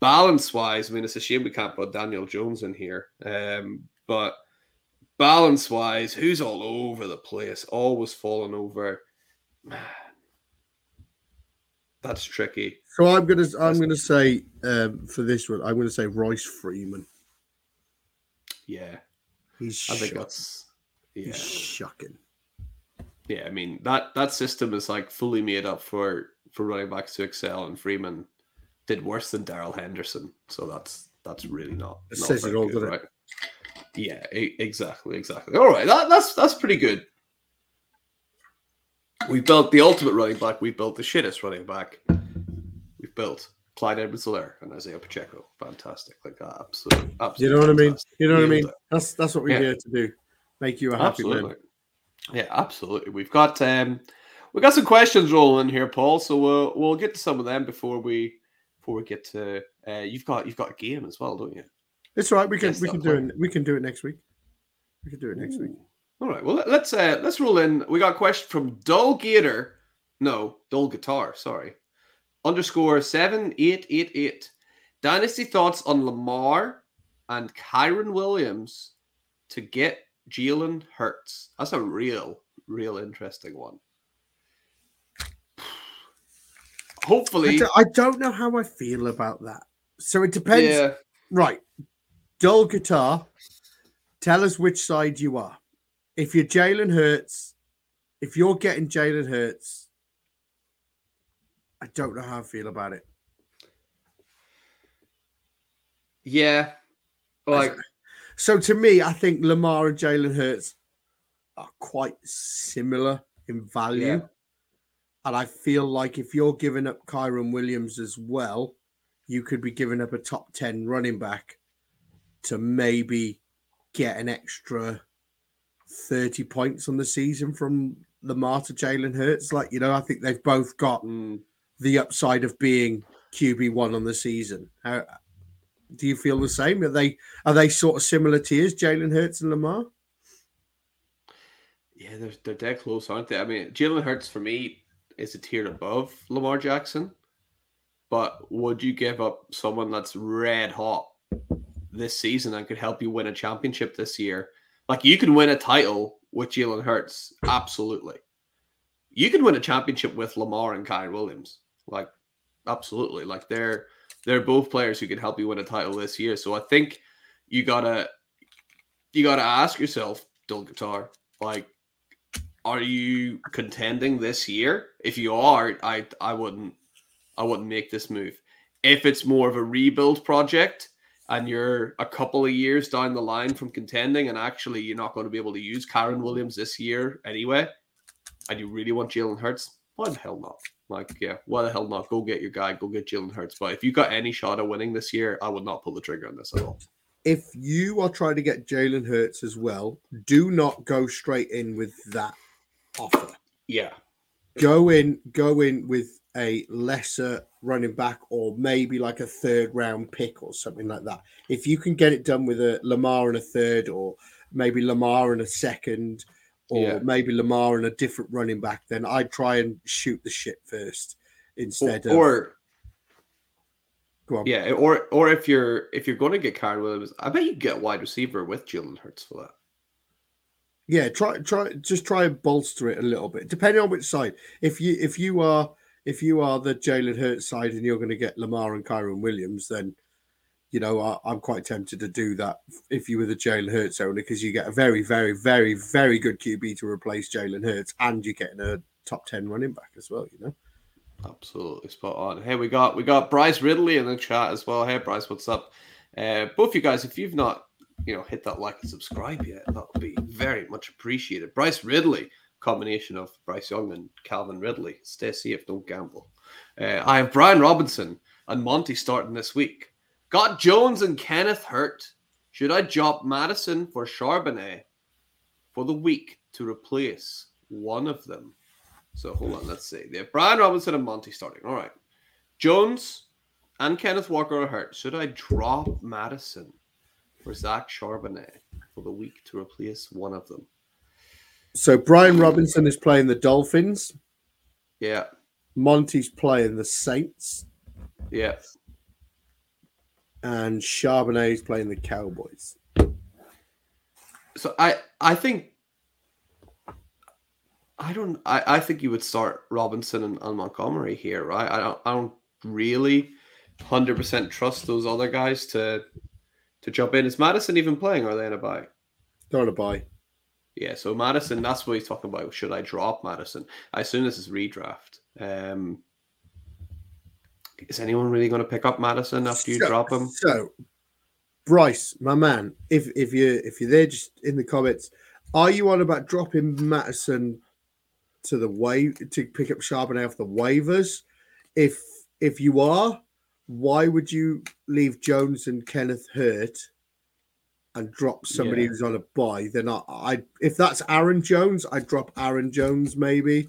balance wise, I mean, it's a shame we can't put Daniel Jones in here. Um, but balance wise, who's all over the place, always falling over. Man, that's tricky. So I'm gonna I'm gonna say um, for this one, I'm gonna say Royce Freeman. Yeah, He's I think that's yeah, he's shocking. Yeah. I mean that that system is like fully made up for for running backs to excel, and Freeman did worse than Darrell Henderson, so that's that's really not. It not says it all, good, doesn't it? Yeah, exactly, exactly. All right, that, that's that's pretty good. We built the ultimate running back. We built the shittest running back. We've built Clyde Edwards-Helaire and Isaiah Pacheco. Fantastic, like that. Absolutely, absolutely. You know what I mean? You know what I mean? That's that's what we're Yeah. here to do. Make you a happy Absolutely. man. Yeah, absolutely. We've got um we got some questions rolling in here, Paul. So we'll we'll get to some of them before we before we get to uh you've got you've got a game as well, don't you? It's right. We can we can do it. We can do it next week. We can do it next week. All right. Well, let- let's uh let's roll in. We got a question from Dull Gator. No, Dull Guitar. Sorry. Underscore seven eight eight eight. Dynasty thoughts on Lamar and Kyren Williams to get Jalen Hurts. That's a real, real interesting one. I Hopefully, don't, I don't know how I feel about that. So it depends. yeah. Right. Dull guitar. Tell us which side you are. If you're Jalen Hurts, if you're getting Jalen Hurts, I don't know how I feel about it. Yeah. Like, So to me, I think Lamar and Jalen Hurts are quite similar in value. Yeah. And I feel like if you're giving up Kyren Williams as well, you could be giving up a top 10 running back to maybe get an extra 30 points on the season from Lamar to Jalen Hurts. Like, you know, I think they've both got mm, the upside of being QB1 on the season. How, do you feel the same? Are they are they sort of similar tiers, Jalen Hurts and Lamar? yeah, they're, they're dead close, aren't they? I mean, Jalen Hurts for me is a tier above Lamar Jackson. But would you give up someone that's red hot this season and could help you win a championship this year? Like you can win a title with Jalen Hurts, absolutely. You can win a championship with Lamar and Kyren Williams, like absolutely. Like they're they're both players who can help you win a title this year. So I think you gotta you gotta ask yourself, Dull Guitar, like, are you contending this year? If you are, I I wouldn't I wouldn't make this move. If it's more of a rebuild project and you're a couple of years down the line from contending and actually you're not going to be able to use Kyren Williams this year anyway, and you really want Jalen Hurts, why the hell not? Like, yeah, why the hell not? Go get your guy, go get Jalen Hurts. But if you got any shot at winning this year, I would not pull the trigger on this at all. If you are trying to get Jalen Hurts as well, do not go straight in with that offer. Yeah. Go in, go in with a lesser running back or maybe like a third round pick or something like that. If you can get it done with a Lamar and a third, or maybe Lamar and a second, or Yeah. maybe Lamar and a different running back, then I'd try and shoot the shit first Or, instead of or go on. yeah, or or if you're if you're going to get Kyren Williams, I bet you get a wide receiver with Jalen Hurts for that. Yeah, try try just try and bolster it a little bit, depending on which side. If you if you are if you are the Jalen Hurts side and you're going to get Lamar and Kyren Williams, then you know I, I'm quite tempted to do that. If you were the Jalen Hurts owner, because you get a very very very very good QB to replace Jalen Hurts, and you're getting a top ten running back as well. You know. Absolutely spot on. Hey, we got we got Bryce Ridley in the chat as well. Hey, Bryce, what's up? Uh, both you guys, if you've not you know hit that like and subscribe yet, that would be very much appreciated. Bryce Ridley, combination of Bryce Young and Calvin Ridley. Stay safe, don't gamble. Uh, I have Brian Robinson and Monty starting this week. Got Jones and Kenneth hurt. Should I drop Mattison for Charbonnet for the week to replace one of them? So hold on, let's see. They have Brian Robinson and Monty starting. All right. Jones and Kenneth Walker are hurt. Should I drop Mattison for Zach Charbonnet for the week to replace one of them? So Brian Robinson is playing the Dolphins. Yeah, Monty's playing the Saints. yeah. And Charbonnet is playing the Cowboys. So I I think I don't I, I think you would start Robinson and, and Montgomery here, right? I don't I don't really hundred percent trust those other guys to to jump in. Is Mattison even playing? Or are they in a bye? They're on a bye. Yeah, so Mattison, that's what he's talking about. Should I drop Mattison? I assume this is redraft. Um, is anyone really going to pick up Mattison after you so, drop him? So, Bryce, my man, if if you if you're there, just in the comments, are you on about dropping Mattison to the wave to pick up Charbonnet off the waivers? If if you are, why would you leave Jones and Kenneth hurt and drop somebody yeah. who's on a bye? Then I, I if that's Aaron Jones, I'd drop Aaron Jones maybe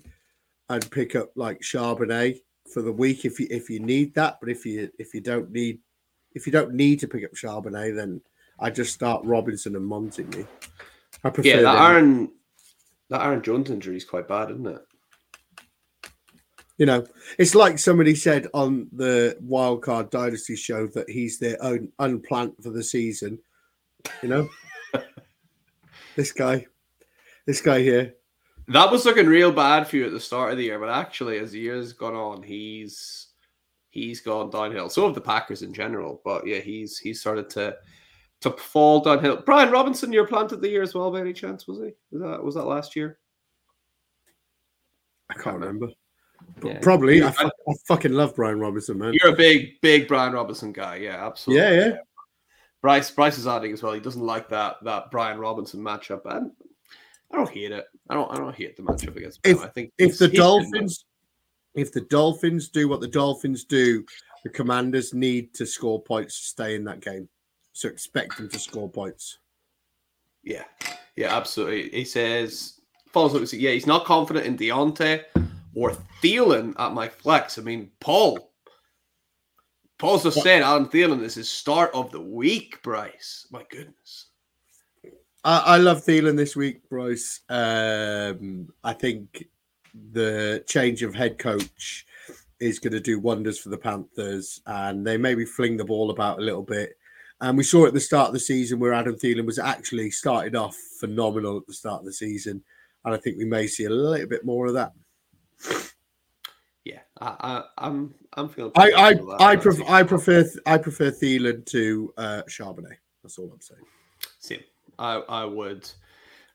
and pick up like Charbonnet for the week if you if you need that. But if you if you don't need if you don't need to pick up Charbonnet, then I just start Robinson and Monty. I prefer yeah, that them. Aaron that Aaron Jones injury is quite bad, isn't it? You know, it's like somebody said on the Wildcard Dynasty show that he's their own unplant for the season. You know, this guy, this guy here. That was looking real bad for you at the start of the year, but actually, as the years gone on, he's he's gone downhill. So have the Packers in general, but yeah, he's he's started to to fall downhill. Brian Robinson, you're planted the year as well, by any chance? Was he? Was that was that last year? I can't remember. Yeah. Probably. I, I, I, fucking love Brian Robinson, man. You're a big, big Brian Robinson guy. Yeah, absolutely. Yeah, yeah. Bryce Bryce is adding as well. He doesn't like that that Brian Robinson matchup, and I don't hate it. I don't. I don't hate the matchup against. If, I think if the Dolphins, if the Dolphins do what the Dolphins do, the Commanders need to score points to stay in that game. So expect them to score points. Yeah, yeah, absolutely. He says follows up. Yeah, he's not confident in Diontae or Thielen at my flex. I mean, Paul. Paul's just saying Adam Thielen this is his start of the week, Bryce. My goodness. I, I love Thielen this week, Bryce. Um, I think the change of head coach is going to do wonders for the Panthers, and they maybe fling the ball about a little bit. And we saw at the start of the season where Adam Thielen was actually started off phenomenal at the start of the season, and I think we may see a little bit more of that. Yeah, I, I, am I'm, I'm feeling. I I I, pref- I prefer I prefer Thielen to uh, Charbonnet. That's all I'm saying. Same. I I would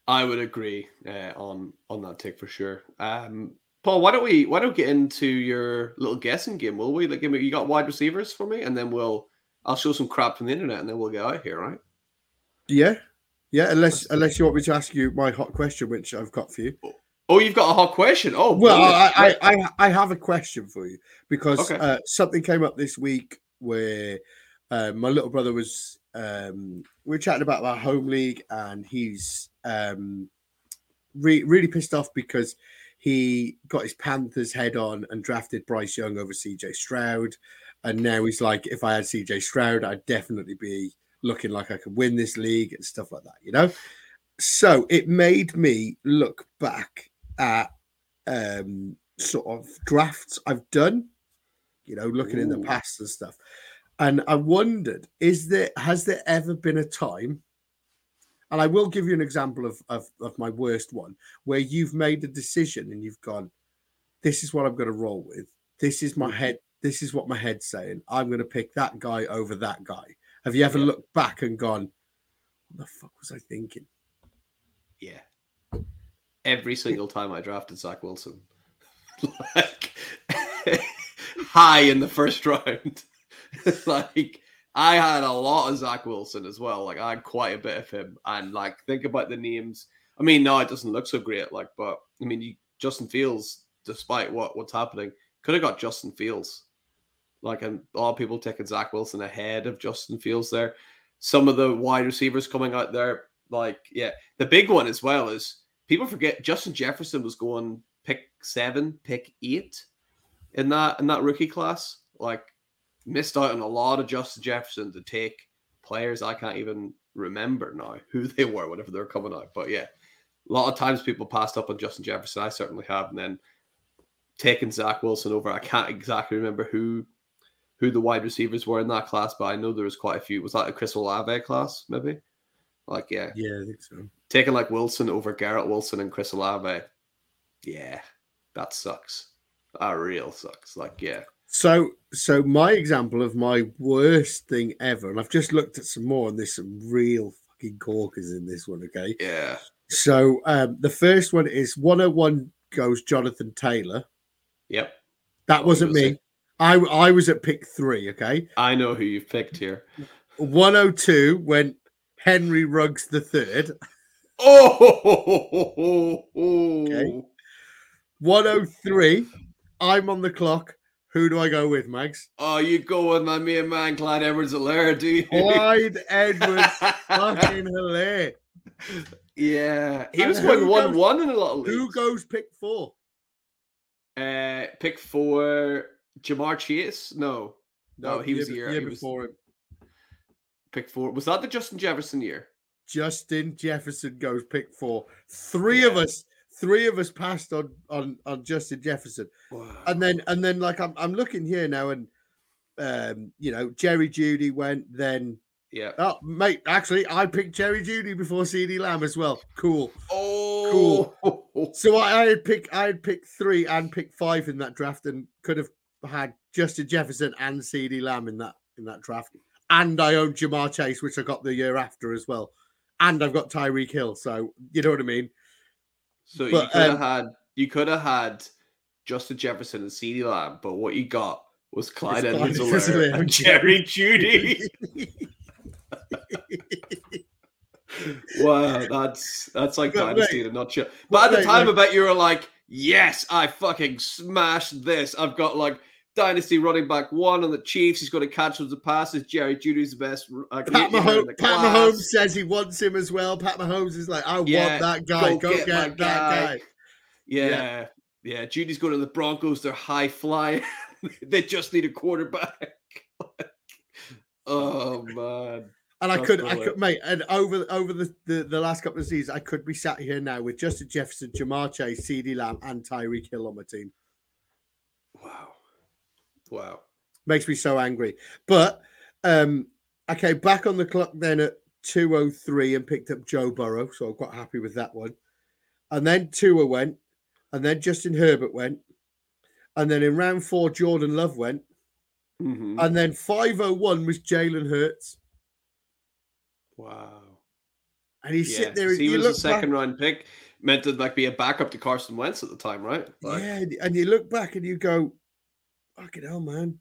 I would agree uh, on on that take for sure. Um, Paul, why don't we why don't we get into your little guessing game? Will we? Like, you got wide receivers for me, and then we'll I'll show some crap from the internet, and then we'll get out here, right? Yeah, yeah. Unless unless you want me to ask you my hot question, which I've got for you. Oh, you've got a hot question. Oh, well, I, I, I I have a question for you because okay. uh, something came up this week where uh, my little brother was um, we are chatting about our home league, and he's um, re- really pissed off because he got his Panthers head on and drafted Bryce Young over CJ Stroud. And now he's like, if I had CJ Stroud, I'd definitely be looking like I could win this league and stuff like that, you know? So it made me look back at um, sort of drafts I've done, you know, looking Ooh. in the past and stuff. And I wondered, is there has there ever been a time? And I will give you an example of, of, of my worst one, where you've made a decision and you've gone, This is what I'm going to roll with. This is my mm-hmm. head, this is what my head's saying. I'm going to pick that guy over that guy. Have you ever yeah. looked back and gone, What the fuck was I thinking? Yeah. Every single time I drafted Zach Wilson. like high in the first round. like I had a lot of Zach Wilson as well. Like I had quite a bit of him, and like think about the names. I mean, no, it doesn't look so great. Like, but I mean, you, Justin Fields, despite what what's happening, could have got Justin Fields. Like, and a lot of people taking Zach Wilson ahead of Justin Fields there. Some of the wide receivers coming out there, like, yeah, the big one as well is people forget Justin Jefferson was going pick seven, pick eight in that in that rookie class. Like missed out on a lot of Justin Jefferson to take players I can't even remember now who they were whenever they're coming out. But yeah, a lot of times people passed up on Justin Jefferson. I certainly have, and then taken Zach Wilson over. I can't exactly remember who who the wide receivers were in that class, but I know there was quite a few. Was that a Chris Olave class, maybe? Like, yeah. Yeah, I think so. Taking like Wilson over Garrett Wilson and Chris Olave. Yeah, that sucks. That real sucks. Like, yeah. So, so my example of my worst thing ever, and I've just looked at some more, and there's some real fucking corkers in this one. Okay. Yeah. So, um, the first one is 101 goes Jonathan Taylor. Yep. That wasn't me. I I was at pick three. Okay. I know who you've picked here. 102 went Henry Ruggs the third. Oh. Okay. 103. I'm on the clock. Who do I go with, Mags? Oh, you go with my main man, Clyde Edwards-Helaire, do you? Clyde Edwards. fucking hilarious. Yeah. He And was going 1 goes- 1 in a lot of leagues. Who goes pick four? Uh, pick four, Ja'Marr Chase? No. No, he was the year. year he was before him. pick four. Was that the Justin Jefferson year? Justin Jefferson goes pick four. Three of us, three of us passed on on on Justin Jefferson, Wow. and then and then like I'm I'm looking here now, and um you know Jerry Jeudy went then. yeah. Oh mate, actually I picked Jerry Jeudy before CeeDee Lamb as well. Cool. Oh, cool. So I, I had pick I had picked three and picked five in that draft, and could have had Justin Jefferson and CeeDee Lamb in that in that draft. And I own Ja'Marr Chase, which I got the year after as well. And I've got Tyreek Hill, so you know what I mean. So you But, could have um, had you could have had Justin Jefferson and CeeDee Lamb, but what you got was Clyde Edwards-Helaire and Jerry Jeudy. wow, that's that's like But dynasty in a nutshell. But at the time, like- I bet you were like, "Yes, I fucking smashed this. I've got like." Dynasty running back one on the Chiefs. He's got to catch with the passes. Jerry Jeudy's the best. Uh, Pat, Mahomes, Pat. Mahomes says he wants him as well. Pat Mahomes is like, I Yeah, want that guy. Go, get, my that guy. Yeah, yeah. Jeudy's going to the Broncos. They're high flying. they just need a quarterback. oh man. And I That's could, I could, mate, and over over the, the, the last couple of seasons, I could be sat here now with Justin Jefferson, Ja'Marr Chase, CeeDee Lamb, and Tyreek Hill on my team. Wow. Wow. Makes me so angry. But um, I came back on the clock then at 203 and picked up Joe Burrow. So I'm quite happy with that one. And then Tua went, and then Justin Herbert went. And then in round four, Jordan Love went. Mhm. And then 501 was Jalen Hurts. Wow. And he's Yeah. sitting there. he was a look back- second round pick, meant to like be a backup to Carson Wentz at the time, right? Like, yeah, and you look back and you go, fucking hell, man.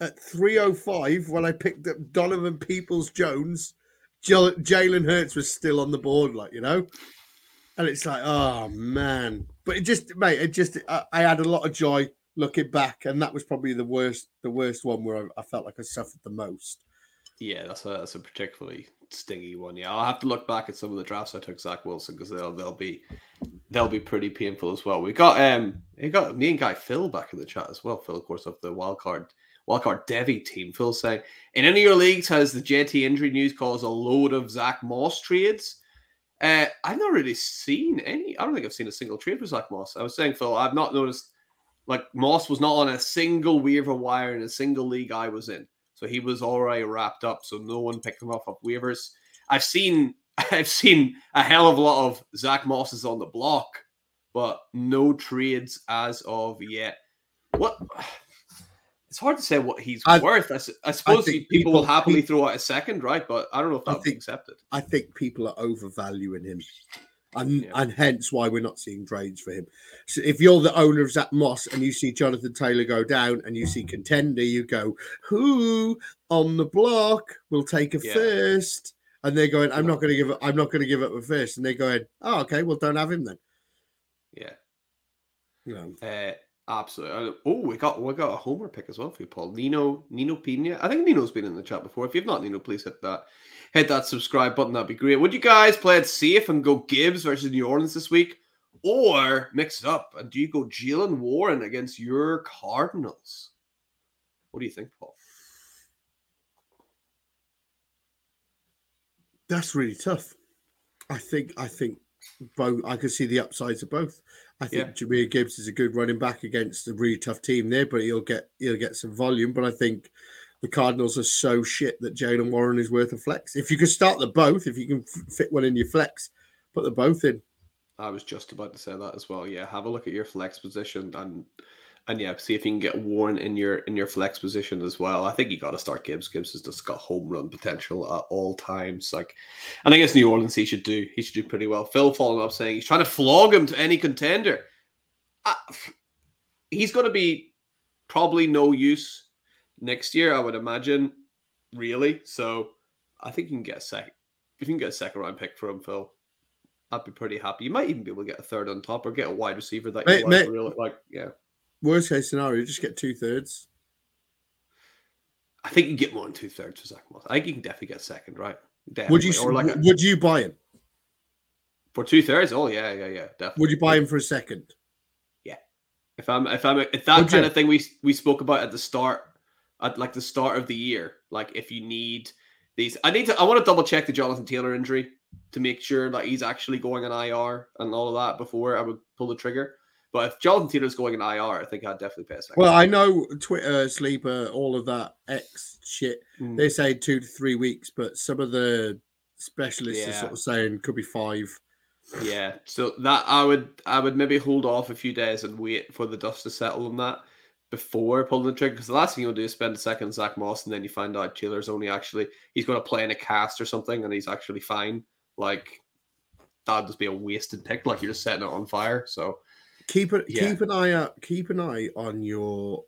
At 305, when I picked up Donovan Peoples Jones, Jalen Hurts was still on the board, like, you know? And it's like, oh, man. But it just, mate, it just, I, I had a lot of joy looking back. And that was probably the worst, the worst one where I, I felt like I suffered the most. Yeah, that's a that's a particularly stingy one. Yeah, I'll have to look back at some of the drafts I took Zach Wilson because they'll they'll be they'll be pretty painful as well. We got um we got me and Guy Phil back in the chat as well. Phil, of course, of the wildcard wildcard Devi team. Phil saying, in any of your leagues has the JT injury news caused a load of Zach Moss trades? Uh, I've not really seen any. I don't think I've seen a single trade for Zach Moss. I was saying, Phil, I've not noticed like Moss was not on a single waiver wire in a single league I was in. So he was already wrapped up. So no one picked him off up off waivers. I've seen I've seen a hell of a lot of Zach Mosses on the block, but no trades as of yet. What it's hard to say what he's I- worth. I suppose think people, will people- happily throw out a second, right? But I don't know if I that would be accepted. I think people are overvaluing him. And, Yeah. and hence why we're not seeing trades for him. So if you're the owner of Zach Moss and you see Jonathan Taylor go down and you see contender, you go, who on the block will take a Yeah. first? And they're going, I'm No. not going to give up, I'm not going to give up a first. And they're going, Oh, okay, well, don't have him then. Yeah. You know, Uh, absolutely. Oh, we got we got a homer pick as well for you, Paul. Nino Nino Pina. I think Nino's been in the chat before. If you've not, Nino, please hit that hit that subscribe button. That'd be great. Would you guys play it safe and go Gibbs versus New Orleans this week, or mix it up and do you go Jaylen Warren against your Cardinals? What do you think, Paul? that's really tough. I think, I think both, I can see the upsides of both. I think Yeah. Jahmyr Gibbs is a good running back against a really tough team there, but he'll get he'll get some volume. But I think the Cardinals are so shit that Jaylen Warren is worth a flex. If you could start the both, if you can fit one in your flex, put the both in. I was just about to say that as well. Yeah, have a look at your flex position and and yeah, see if you can get Warren in your in your flex position as well. I think you got to start Gibbs. Gibbs has just got home run potential at all times. Like, and I guess New Orleans he should do he should do pretty well. Phil following up saying he's trying to flog him to any contender. Uh, he's going to be probably no use next year, I would imagine. Really, so I think you can get a second. If you can get a second round pick for him, Phil, I'd be pretty happy. You might even be able to get a third on top or get a wide receiver that you like, really like. Yeah, Worst case scenario, just get two thirds. I think you can get more than two thirds for Zach Moss. I think you can definitely get second, right? Definitely. Would you or like a, would you buy him? for two thirds? Oh yeah, yeah, yeah, definitely. Would you buy him for a second? Yeah. If I'm if I'm if that Would kind you? of thing we we spoke about at the start, at like the start of the year, like if you need these, I need to I want to double check the Jonathan Taylor injury to make sure that he's actually going on IR and all of that before I would pull the trigger. But if Jonathan Taylor's going in IR, I think I'd definitely pay a second. Well, I know Twitter, Sleeper, all of that X shit. Mm. They say two to three weeks, but some of the specialists are sort of saying could be five. Yeah, so that I would I would maybe hold off a few days and wait for the dust to settle on that before pulling the trigger. Because the last thing you'll do is spend a second Zach Moss, and then you find out Taylor's only actually he's going to play in a cast or something, and he's actually fine. Like that'd just be a wasted pick. Like you're just setting it on fire. So Keep it. Yeah. Keep an eye out. Keep an eye on your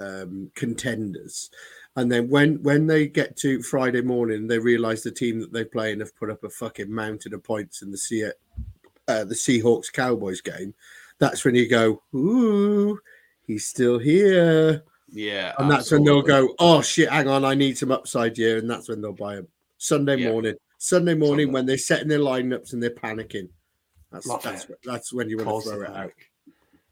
um, contenders, and then when when they get to Friday morning, they realize the team that they play and have put up a fucking mountain of points in the sea, uh, the Seahawks Cowboys game. That's when you go, ooh, he's still here. yeah, And that's when they'll go, oh shit, hang on, I need some upside here, and that's when they'll buy him. Sunday Yeah. morning, Sunday morning Sunday. when they're setting their lineups and they're panicking. That's Love that's it. that's when you want to throw it out.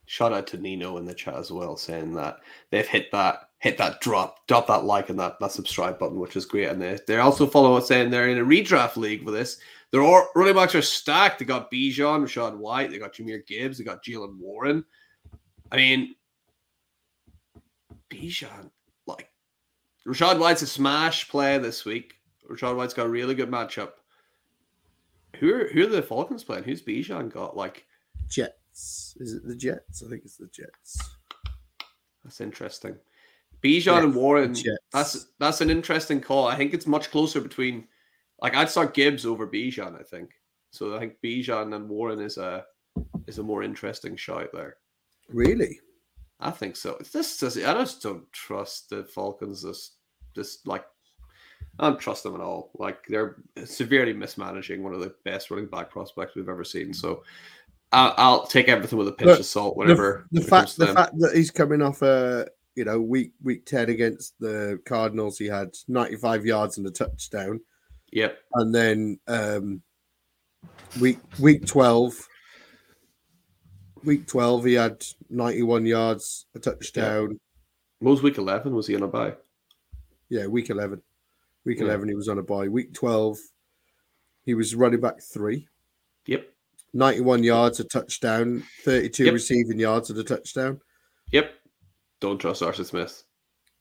Shout out to Nino in the chat as well, saying that they've hit that hit that drop, drop that like and that that subscribe button, which is great. And they they're also following us saying they're in a redraft league with this. Their all, running backs are stacked. They got Bijan, Rachaad White, they got Jahmyr Gibbs, they got Jaylen Warren. I mean, Bijan, like Rachaad White's a smash player this week. Rachaad White's got a really good matchup. Who are who are the Falcons playing? Who's Bijan got? Like Jets. Is it the Jets? I think it's the Jets. That's interesting. Bijan Yeah, and Warren. Jets. That's that's an interesting call. I think it's much closer between. Like I'd start Gibbs over Bijan. I think so. I think Bijan and Warren is a is a more interesting shot there. Really? I think so. It's just I just don't trust the Falcons. This just like I don't trust them at all. Like they're severely mismanaging one of the best running back prospects we've ever seen. So I'll, I'll take everything with a pinch Look, of salt The, the comes fact the fact that he's coming off a you know week week ten against the Cardinals, he had ninety five yards and a touchdown, Yep. and then um, week week twelve. Week twelve, he had ninety-one yards, a touchdown. What was week eleven? Was he on a bye? Yeah, week 11. Week Yeah. 11, he was on a bye. Week 12, he was running back three, Yep. 91 yards, a touchdown, 32 Yep. receiving yards and a touchdown. Yep. Don't trust Arthur Smith.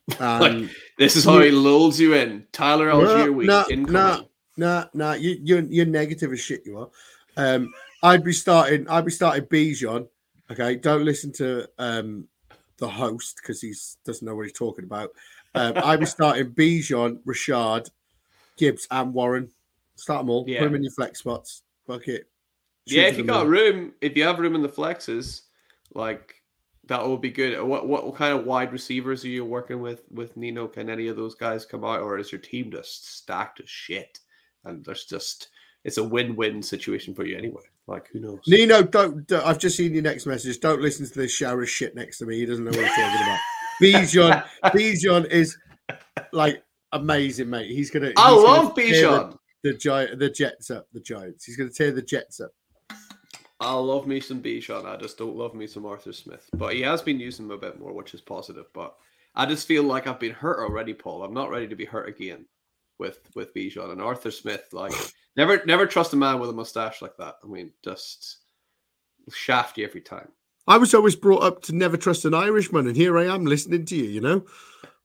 And This is how he lulls you in. Tyler Allgeier No, week no, no. nah, nah, you, you're, you're negative as shit, you are. Um, I'd be starting, I'd be starting Bijan. Okay, don't listen to um, the host because he doesn't know what he's talking about. Um, I'd be starting Bijan, Rachaad, Gibbs, and Warren. Start them all. Yeah. Put them in your flex spots. Fuck it. Shoot Yeah, if you got room, if you have room in the flexes, like that would be good. What what, what kind of wide receivers are you working with with Nino? Can any of those guys come out, or is your team just stacked as shit? And there's just it's a win-win situation for you anyway. Like who knows? Nino, don't, don't- I've just seen your next message. Don't listen to this shower of shit next to me. He doesn't know what he's talking about. Bijan, Bijan is like amazing, mate. He's gonna. I he's love Bijan. The, the giant, the Jets up, the Giants. He's gonna tear the Jets up. I love me some Bijan. I just don't love me some Arthur Smith. But he has been using him a bit more, which is positive. But I just feel like I've been hurt already, Paul. I'm not ready to be hurt again with with Bijan and Arthur Smith. Like never never trust a man with a mustache like that. I mean, just shaft you every time. I was always brought up to never trust an Irishman, and here I am listening to you. You know,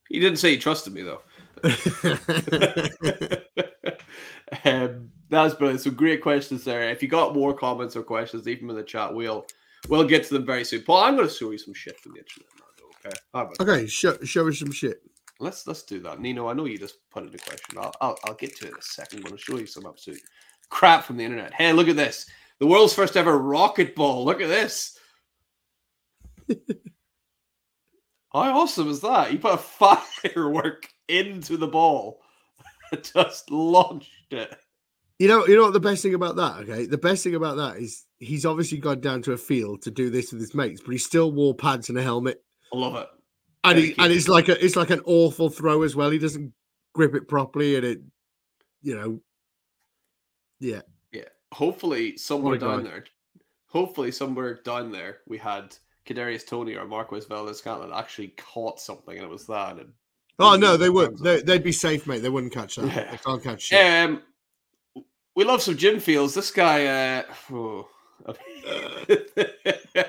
He didn't say he trusted me though. um, that's brilliant. So great questions there. If you got more comments or questions, leave them in the chat. We'll we'll get to them very soon. Paul, I'm going to show you some shit from the internet. Okay. That? okay, show, show us some shit. Let's let's do that. Nino, I know you just put in a question. I'll, I'll I'll get to it in a second. I'm going to show you some absolute crap from the internet. Hey, look at this. The world's first ever rocket ball. Look at this. How awesome is that? You put a firework into the ball, just launched it. You know, you know what the best thing about that, okay? The best thing about that is he's obviously gone down to a field to do this with his mates, but he still wore pads and a helmet. I love it. And he, and it's like a it's like an awful throw as well. He doesn't grip it properly and it you know yeah. Yeah. Hopefully, somewhere down guy. there, hopefully somewhere down there, we had Kadarius Toney or Marquez Valdes-Scantling actually caught something, and it was that. And Oh no, they would. They, they'd be safe, mate. They wouldn't catch that. Yeah. They can't catch shit. Um, we love some gym feels. This guy, uh, oh, I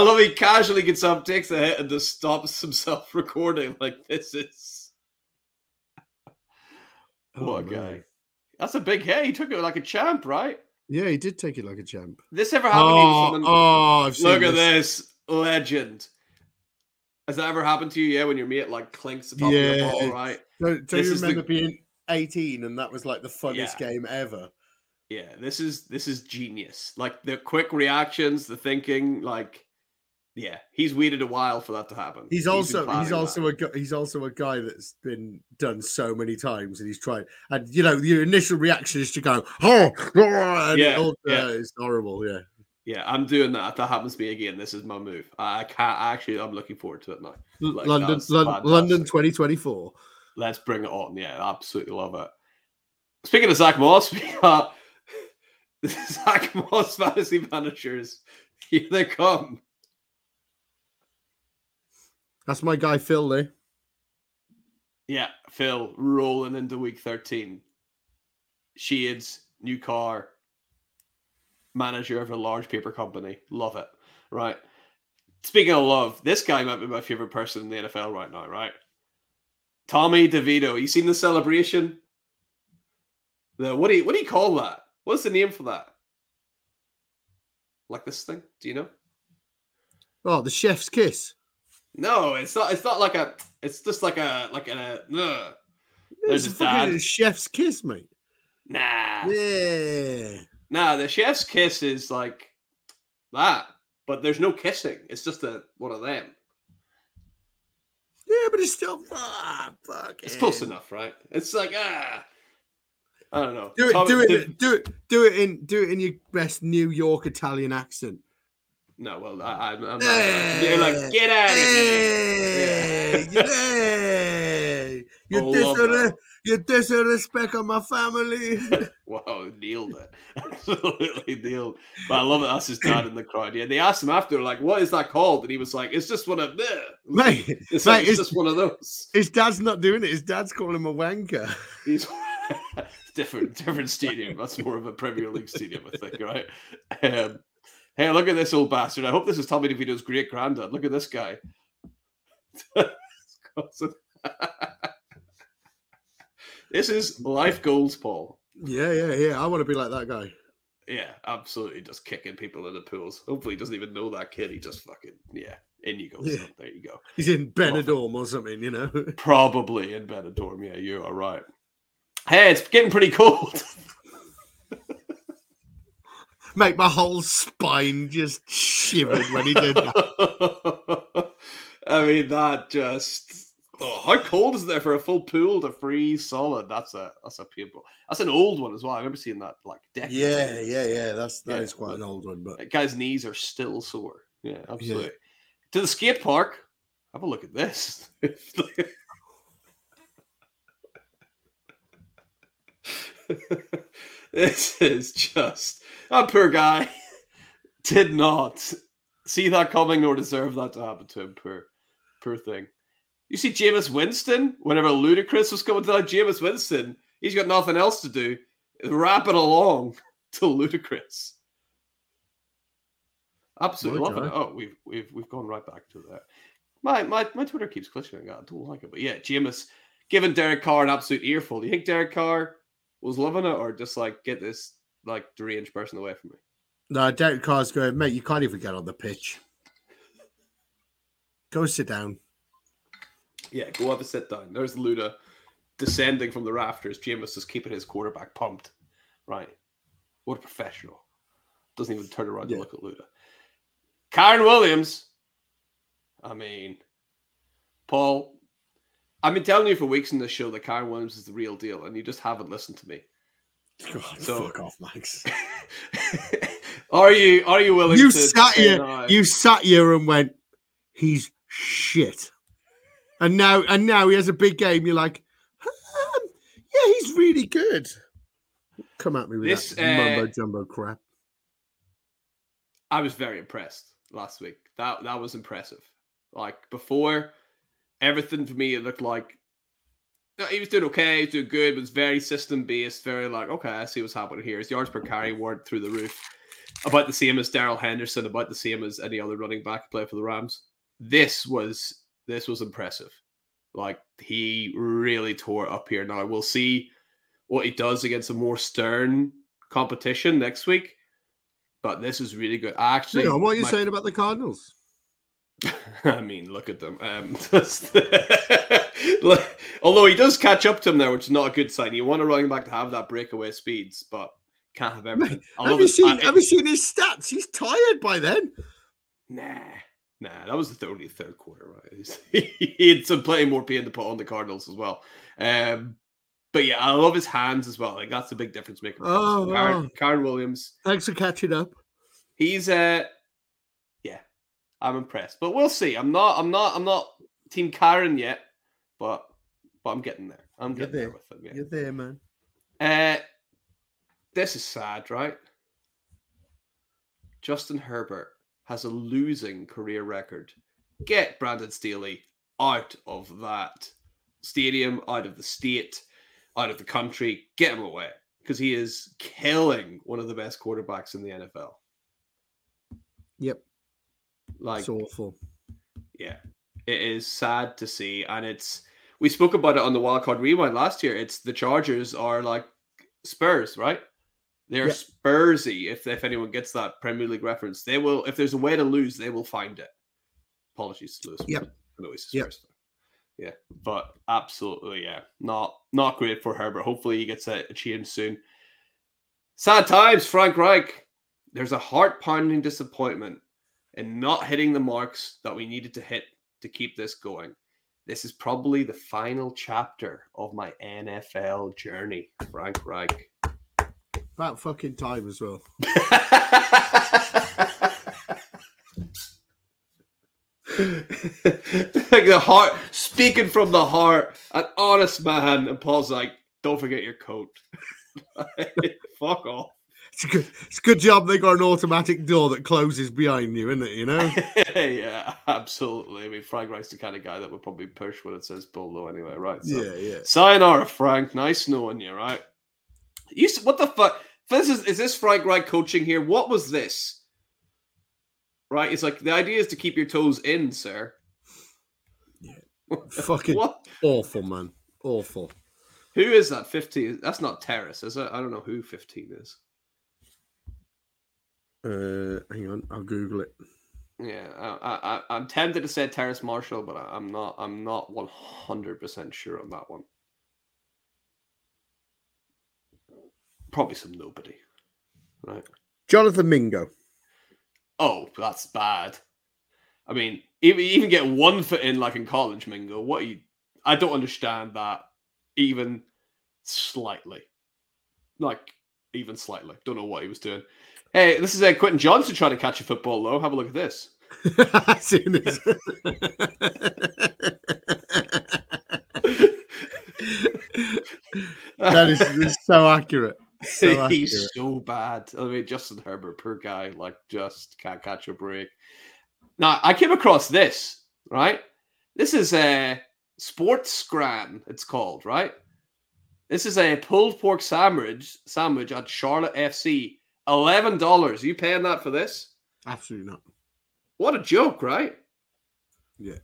love he casually gets up, takes a hit, and just stops himself recording. Like this is Oh, what a man. guy. That's a big hit. He took it like a champ, right? Yeah, he did take it like a champ. This ever happened? to you with Oh, oh, I've seen Look at this. this legend. Has that ever happened to you? Yeah, when your mate like clinks the top of Yeah. your ball, right? Don't, don't you is the- remember being 18 and that was like the funniest Yeah. game ever? Yeah, this is this is genius. Like the quick reactions, the thinking, like yeah, he's waited a while for that to happen. He's also he's planning also that. a gu- he's also a guy that's been done so many times and he's tried and you know your initial reaction is to go oh, oh," Yeah, all, yeah. uh, it's horrible yeah yeah. I'm doing that. If that happens to me again, this is my move. I I can't actually. I'm looking forward to it now. Like, London Lon- London 2024 Let's bring it on. Yeah, absolutely love it. Speaking of Zach Moss, Zach Moss fantasy managers. Here they come. That's my guy Phil there Yeah, Phil rolling into week 13. Shades, new car, manager of a large paper company. Love it. Right. Speaking of love, this guy might be my favorite person in the NFL right now, right? Tommy DeVito. You seen the celebration? The what do you what do you call that? What's the name for that? Like this thing? Do you know? oh the chef's kiss No, it's not it's not like a it's just like a like a uh, There's a fucking chef's kiss mate nah. yeah Nah, the chef's kiss is like that, but there's no kissing. It's just a one of them. yeah but it's still ah, fuck It's close enough, right? It's like ah, I don't know. do it Tom- do it do it do it in do it in your best New York Italian accent no, well, I, I'm, I'm not, you're like get out of Hey, here. hey, you love disre- you disrespect on my family. Wow, nailed it. Absolutely nailed. But I love it. That's his dad in the crowd. Yeah, they asked him after, like, what is that called? And he was like, it's just one of the. Mate, It's, like, mate, it's- just one of those. his dad's not doing it. His dad's calling him a wanker. He's different, different stadium. That's more of a Premier League stadium, I think, right? Um, hey, look at this old bastard. I hope this is Tommy DeVito's great granddad. Look at this guy. this is life goals, Paul. Yeah, yeah, yeah. I want to be like that guy. Yeah, absolutely. Just kicking people in the pools. Hopefully, he doesn't even know that kid. He just fucking yeah. In you go. Yeah. son. There you go. He's in Benidorm or something, you know. Probably in Benidorm. Yeah, you are right. Hey, it's getting pretty cold. Mate, my whole spine just shivered when he did that. I mean, that just. Oh, how cold is there for a full pool to freeze solid? That's a that's a painful. That's an old one as well. I remember seeing that like decades Yeah, yeah, yeah. That's that Yeah, is quite an old one, but That guy's knees are still sore. Yeah, absolutely. To the skate park. Have a look at this. this is just that poor guy did not see that coming nor deserve that to happen to him. Poor, poor thing. You see Jameis Winston, whenever Ludacris was coming to that, Jameis Winston, he's got nothing else to do. Rap it along to Ludacris. Absolutely loving it. Oh, we've we've we've gone right back to that. My my my Twitter keeps glitching. I don't like it, but yeah, Jameis giving Derek Carr an absolute earful. Do you think Derek Carr was loving it, or just like get this like three deranged person away from me? No, Derek Carr's going, mate. You can't even get on the pitch. Go sit down. Yeah, go have a sit down. There's Luda descending from the rafters. Jameis is keeping his quarterback pumped. Right. What a professional. Doesn't even turn around Yeah. to look at Luda. Karen Williams. I mean, Paul, I've been telling you for weeks in this show that Karen Williams is the real deal, and you just haven't listened to me. God, So- fuck off, Max. are you are you willing You to sat here. no? You sat here and went, "He's shit," and now and now he has a big game. You're like, um, "Yeah, he's really good." Come at me with This, that uh, mumbo jumbo crap. I was very impressed last week. That that was impressive. Like before, everything for me it looked like he was doing okay, he was doing good, but it's very system based, very like, okay, I see what's happening here. His yards per carry weren't through the roof. About the same as Darrell Henderson, about the same as any other running back played for the Rams. This was this was impressive. Like he really tore it up here. Now we'll see what he does against a more stern competition next week. But this is really good. I actually, Hang on, what are you my- saying about the Cardinals? I mean, look at them. Um, although he does catch up to him there, which is not a good sign. You want a running back to have that breakaway speeds, but can't have everything. I Have you seen? Have you seen his stats? He's tired by then. Nah, nah, that was the only third quarter, right? he had some plenty more pain to put on the Cardinals as well. Um, but yeah, I love his hands as well. Like that's the big difference maker. Oh, Kyren, wow. Kyren Williams, Thanks for catching up. he's uh, yeah, I'm impressed. But we'll see. I'm not. I'm not. I'm not Team Kyren yet, but but I'm getting there. I'm getting there. there. with him. Yeah. You're there, man. Uh, this is sad, right? Justin Herbert has a losing career record. Get Brandon Staley out of that stadium, out of the state, out of the country. Get him away because he is killing one of the best quarterbacks in the NFL. Yep, Like, it's awful. yeah, it is sad to see, and it's we spoke about it on the Wildcard Rewind last year. It's the Chargers are like Spurs, right? They're Yeah. Spursy. If if anyone gets that Premier League reference, they will. If there's a way to lose, they will find it. Apologies to Lewis. Yep. I know he's a Spurs fan. Yeah, but absolutely, yeah, not not great for Herbert. Hopefully, he gets a, a change soon. Sad times, Frank Reich. There's a heart pounding disappointment in not hitting the marks that we needed to hit to keep this going. This is probably the final chapter of my NFL journey, Frank Reich. About fucking time as well. like the heart, speaking from the heart, an honest man, and Paul's like, "Don't forget your coat." Fuck off. It's a good. It's a good job they got an automatic door that closes behind you, isn't it? You know. yeah, absolutely. I mean, Frank Reich's the kind of guy that would probably push when it says polo anyway, right? So, yeah, yeah. Sayonara, Frank. Nice knowing you, right? You what the fuck? This is is this Frank Reich coaching here? What was this? Right? It's like the idea is to keep your toes in, sir. Yeah. Fucking what? awful, man. Awful. Who is that? Fifteen? That's not Terrace, is it? I don't know who fifteen is. Uh, hang on, I'll Google it. Yeah, I, I, I'm tempted to say Terrace Marshall, but I- I'm not. I'm not 100 percent sure on that one. Probably some nobody, right? Jonathan Mingo. Oh, that's bad. I mean, even even get one foot in like in college, Mingo. What are you? I don't understand that even slightly. Like even slightly. Don't know what he was doing. Hey, this is uh, Quentin Johnston trying to catch a football low. Have a look at this. As soon as- that is, is so accurate. So He's accurate. so bad. I mean, Justin Herbert, poor guy, like just can't catch a break. Now, I came across this, right? This is a sports scran, it's called, right? This is a pulled pork sandwich sandwich at Charlotte FC. Eleven dollars. You paying that for this? Absolutely not. What a joke, right? Yeah.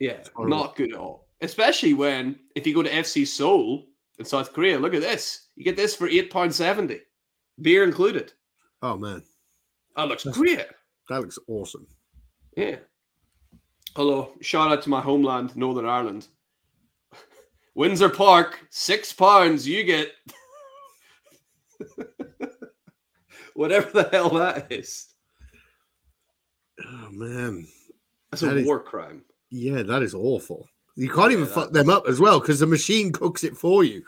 Yeah, not good at all. Especially when if you go to FC Seoul in South Korea, look at this. You get this for eight pound seventy, beer included. Oh man, that looks great. That looks awesome. Yeah. Hello, shout out to my homeland, Northern Ireland. Windsor Park, six pounds. You get whatever the hell that is. Oh man, that's that a war crime. Yeah, that is awful. You can't even fuck them up as well because the machine cooks it for you.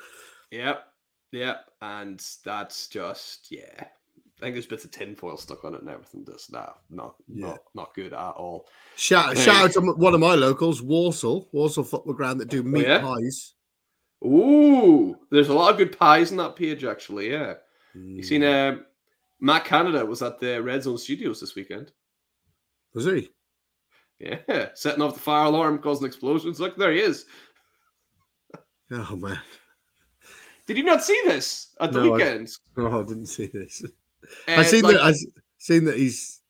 Yep, yep, and that's just yeah. I think there's bits of tinfoil stuck on it and everything. Just now, not yeah. not not good at all. Shout shout out to one of my locals, Walsall, Walsall Football Ground that do meat oh, yeah? pies. Ooh, there's a lot of good pies in that page actually. Yeah, mm. you seen uh, Matt Canada was at the Red Zone Studios this weekend. Was he? Yeah, setting off the fire alarm, causing explosions. Look, there he is. Oh man! Did you not see this at the no, weekend? I, no, I didn't see this. Uh, I seen like, that. I seen that he's.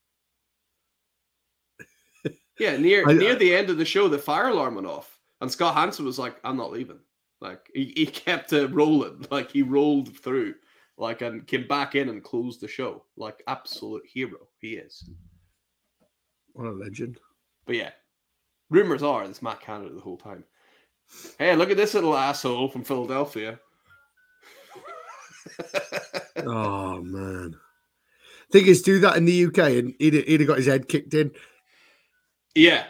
yeah, near I, near I, the end of the show, the fire alarm went off, and Scott Hansen was like, "I'm not leaving." Like he, he kept uh, rolling, like he rolled through, like and came back in and closed the show. Like absolute hero, he is. What a legend! But yeah, rumors are it's Matt Canada the whole time. Hey, look at this little asshole from Philadelphia. oh man. Thing is, do that in the UK and he'd, he'd have got his head kicked in. Yeah.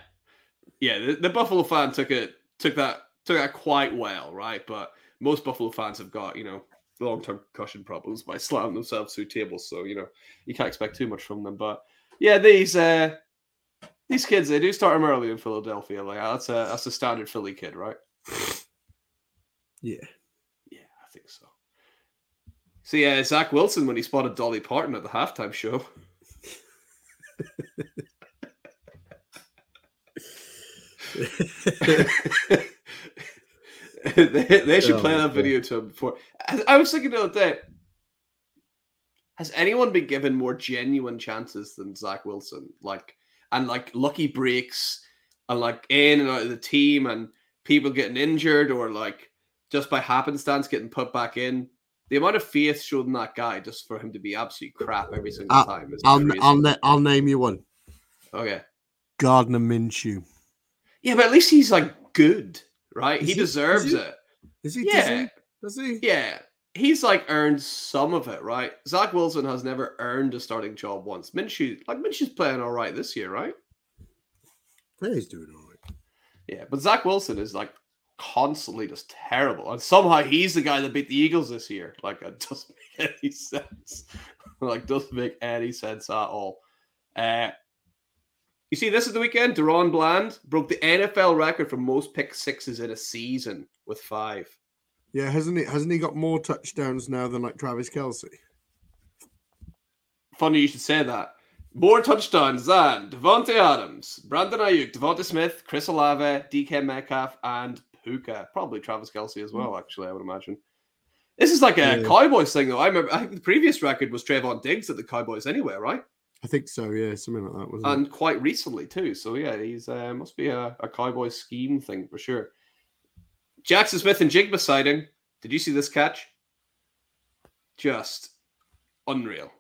Yeah, the, the Buffalo fan took it took that took that quite well, right? But most Buffalo fans have got, you know, long term concussion problems by slamming themselves through tables. So, you know, you can't expect too much from them. But yeah, these uh these kids, they do start them early in Philadelphia. Like that's a that's a standard Philly kid, right? Yeah. Yeah, I think so. See, uh, Zach Wilson when he spotted Dolly Parton at the halftime show. they, they, should oh, play that video to him before. I, I was thinking the other day, has anyone been given more genuine chances than Zach Wilson? Like, and like lucky breaks and like in and out of the team and people getting injured or like just by happenstance getting put back in the amount of faith shown in that guy just for him to be absolute crap every single I'll, time is I'll, I'll, I'll name you one. Okay. Gardner Minshew. Yeah, but at least he's like good, right? He, he, deserves is he? it. Is he? Yeah. Does he? Does he? Yeah. He's like earned some of it, right? Zach Wilson has never earned a starting job once. Minshew, like Minshew's playing all right this year, right? Yeah, he's doing all right. Yeah, but Zach Wilson is like constantly just terrible. And somehow he's the guy that beat the Eagles this year. Like it doesn't make any sense. like doesn't make any sense at all. Uh you see, this is the weekend. DaRon Bland broke the NFL record for most pick sixes in a season with five. Yeah, hasn't he? Hasn't he got more touchdowns now than like Travis Kelce? Funny you should say that. More touchdowns than Davante Adams, Brandon Aiyuk, DeVonta Smith, Chris Olave, DK Metcalf, and Puka. Probably Travis Kelce as well, actually, I would imagine. This is like a yeah. Cowboys thing, though. I remember I think the previous record was Trevon Diggs at the Cowboys anyway, right? I think so, yeah, something like that, wasn't and it? quite recently too. So yeah, he's uh, must be a, a Cowboy scheme thing for sure. Jackson Smith-Njigba sighting. Did you see this catch? Just unreal.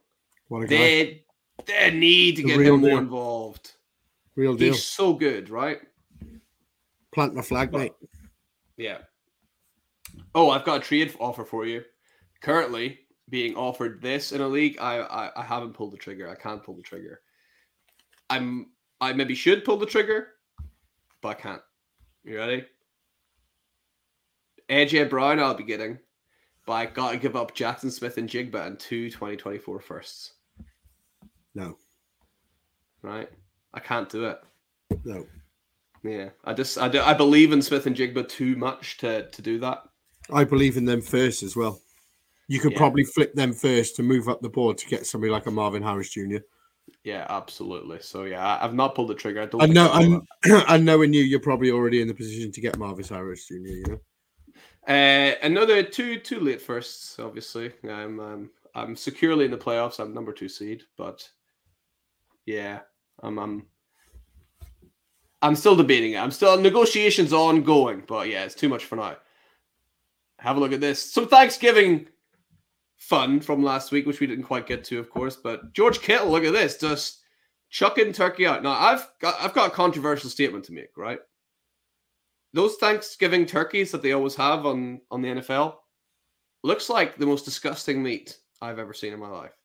What a they guy. they need to the get him more involved. Real deal. He's so good, right? Plant the flag, mate. Yeah. Oh, I've got a trade offer for you. Currently being offered this in a league, I, I I haven't pulled the trigger. I can't pull the trigger. I'm I maybe should pull the trigger, but I can't. You ready? AJ Brown I'll be getting, but I gotta give up Jackson Smith-Njigba and two 2024 firsts. No. Right? I can't do it. No. Yeah, I just I, do, I believe in Smith-Njigba too much to to do that. I believe in them first as well. You could yeah. probably flip them first to move up the board to get somebody like a Marvin Harrison Jr. Yeah, absolutely. So yeah, I've not pulled the trigger. I don't. I know. I'm, and knowing you, you're probably already in the position to get Marvin Harrison Jr. You know. Uh, another two two late firsts. Obviously, I'm um, I'm securely in the playoffs. I'm number two seed, but yeah, I'm I'm I'm still debating it. I'm still negotiations ongoing, but yeah, it's too much for now. Have a look at this. Some Thanksgiving fun from last week, which we didn't quite get to, of course. But George Kittle, look at this, just chucking turkey out. Now I've got I've got a controversial statement to make, right? Those Thanksgiving turkeys that they always have on on the NFL looks like the most disgusting meat I've ever seen in my life.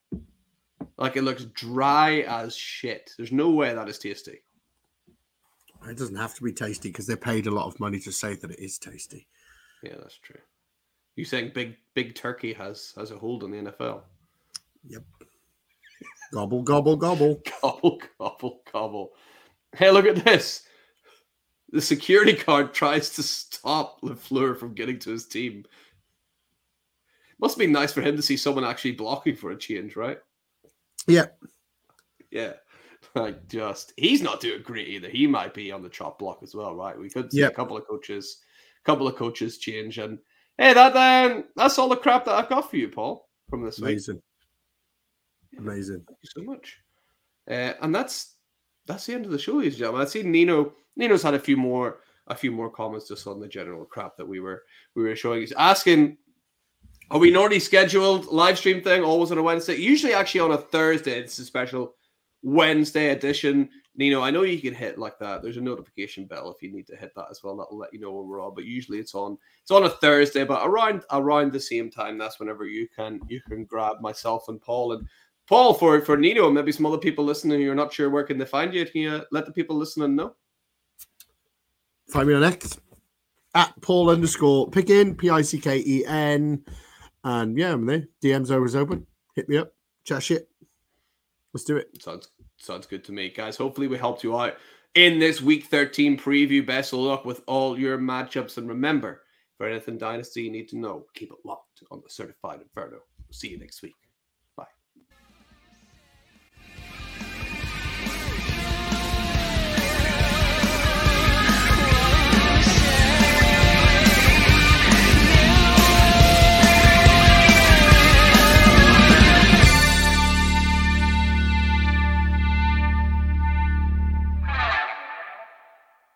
Like it looks dry as shit. There's no way that is tasty. It doesn't have to be tasty because they paid a lot of money to say that it is tasty. Yeah, that's true. You saying big big turkey has has a hold on the NFL? Yep. Gobble gobble gobble gobble gobble gobble. Hey, look at this. The security guard tries to stop LaFleur from getting to his team. Must be nice for him to see someone actually blocking for a change, right? Yeah. Yeah. Like just he's not doing great either. He might be on the chop block as well, right? We could see yep. a couple of coaches, couple of coaches change. And hey, that um, that's all the crap that I've got for you, Paul, from this Amazing. week. Amazing. Thank you so much. Uh, and that's that's the end of the show, ladies and gentlemen. I see Nino. Nino's had a few more a few more comments just on the general crap that we were we were showing. He's asking are we normally scheduled live stream thing always on a Wednesday? Usually, actually, on a Thursday. It's a special Wednesday edition. Nino, I know you can hit like that. There's a notification bell if you need to hit that as well. That'll let you know when we're on. But usually, it's on. It's on a Thursday, but around around the same time. That's whenever you can you can grab myself and Paul and Paul for for Nino. Maybe some other people listening who are not sure where can they find you. Can you let the people listening know? Find me on X at Paul underscore Picken P I C K E N. And yeah, I'm there. DM's always open. Hit me up. Chat shit. Let's do it. Sounds sounds good to me, guys. Hopefully we helped you out in this week 13 preview. Best of luck with all your matchups. And remember, for anything dynasty you need to know, keep it locked on the certified inferno. See you next week.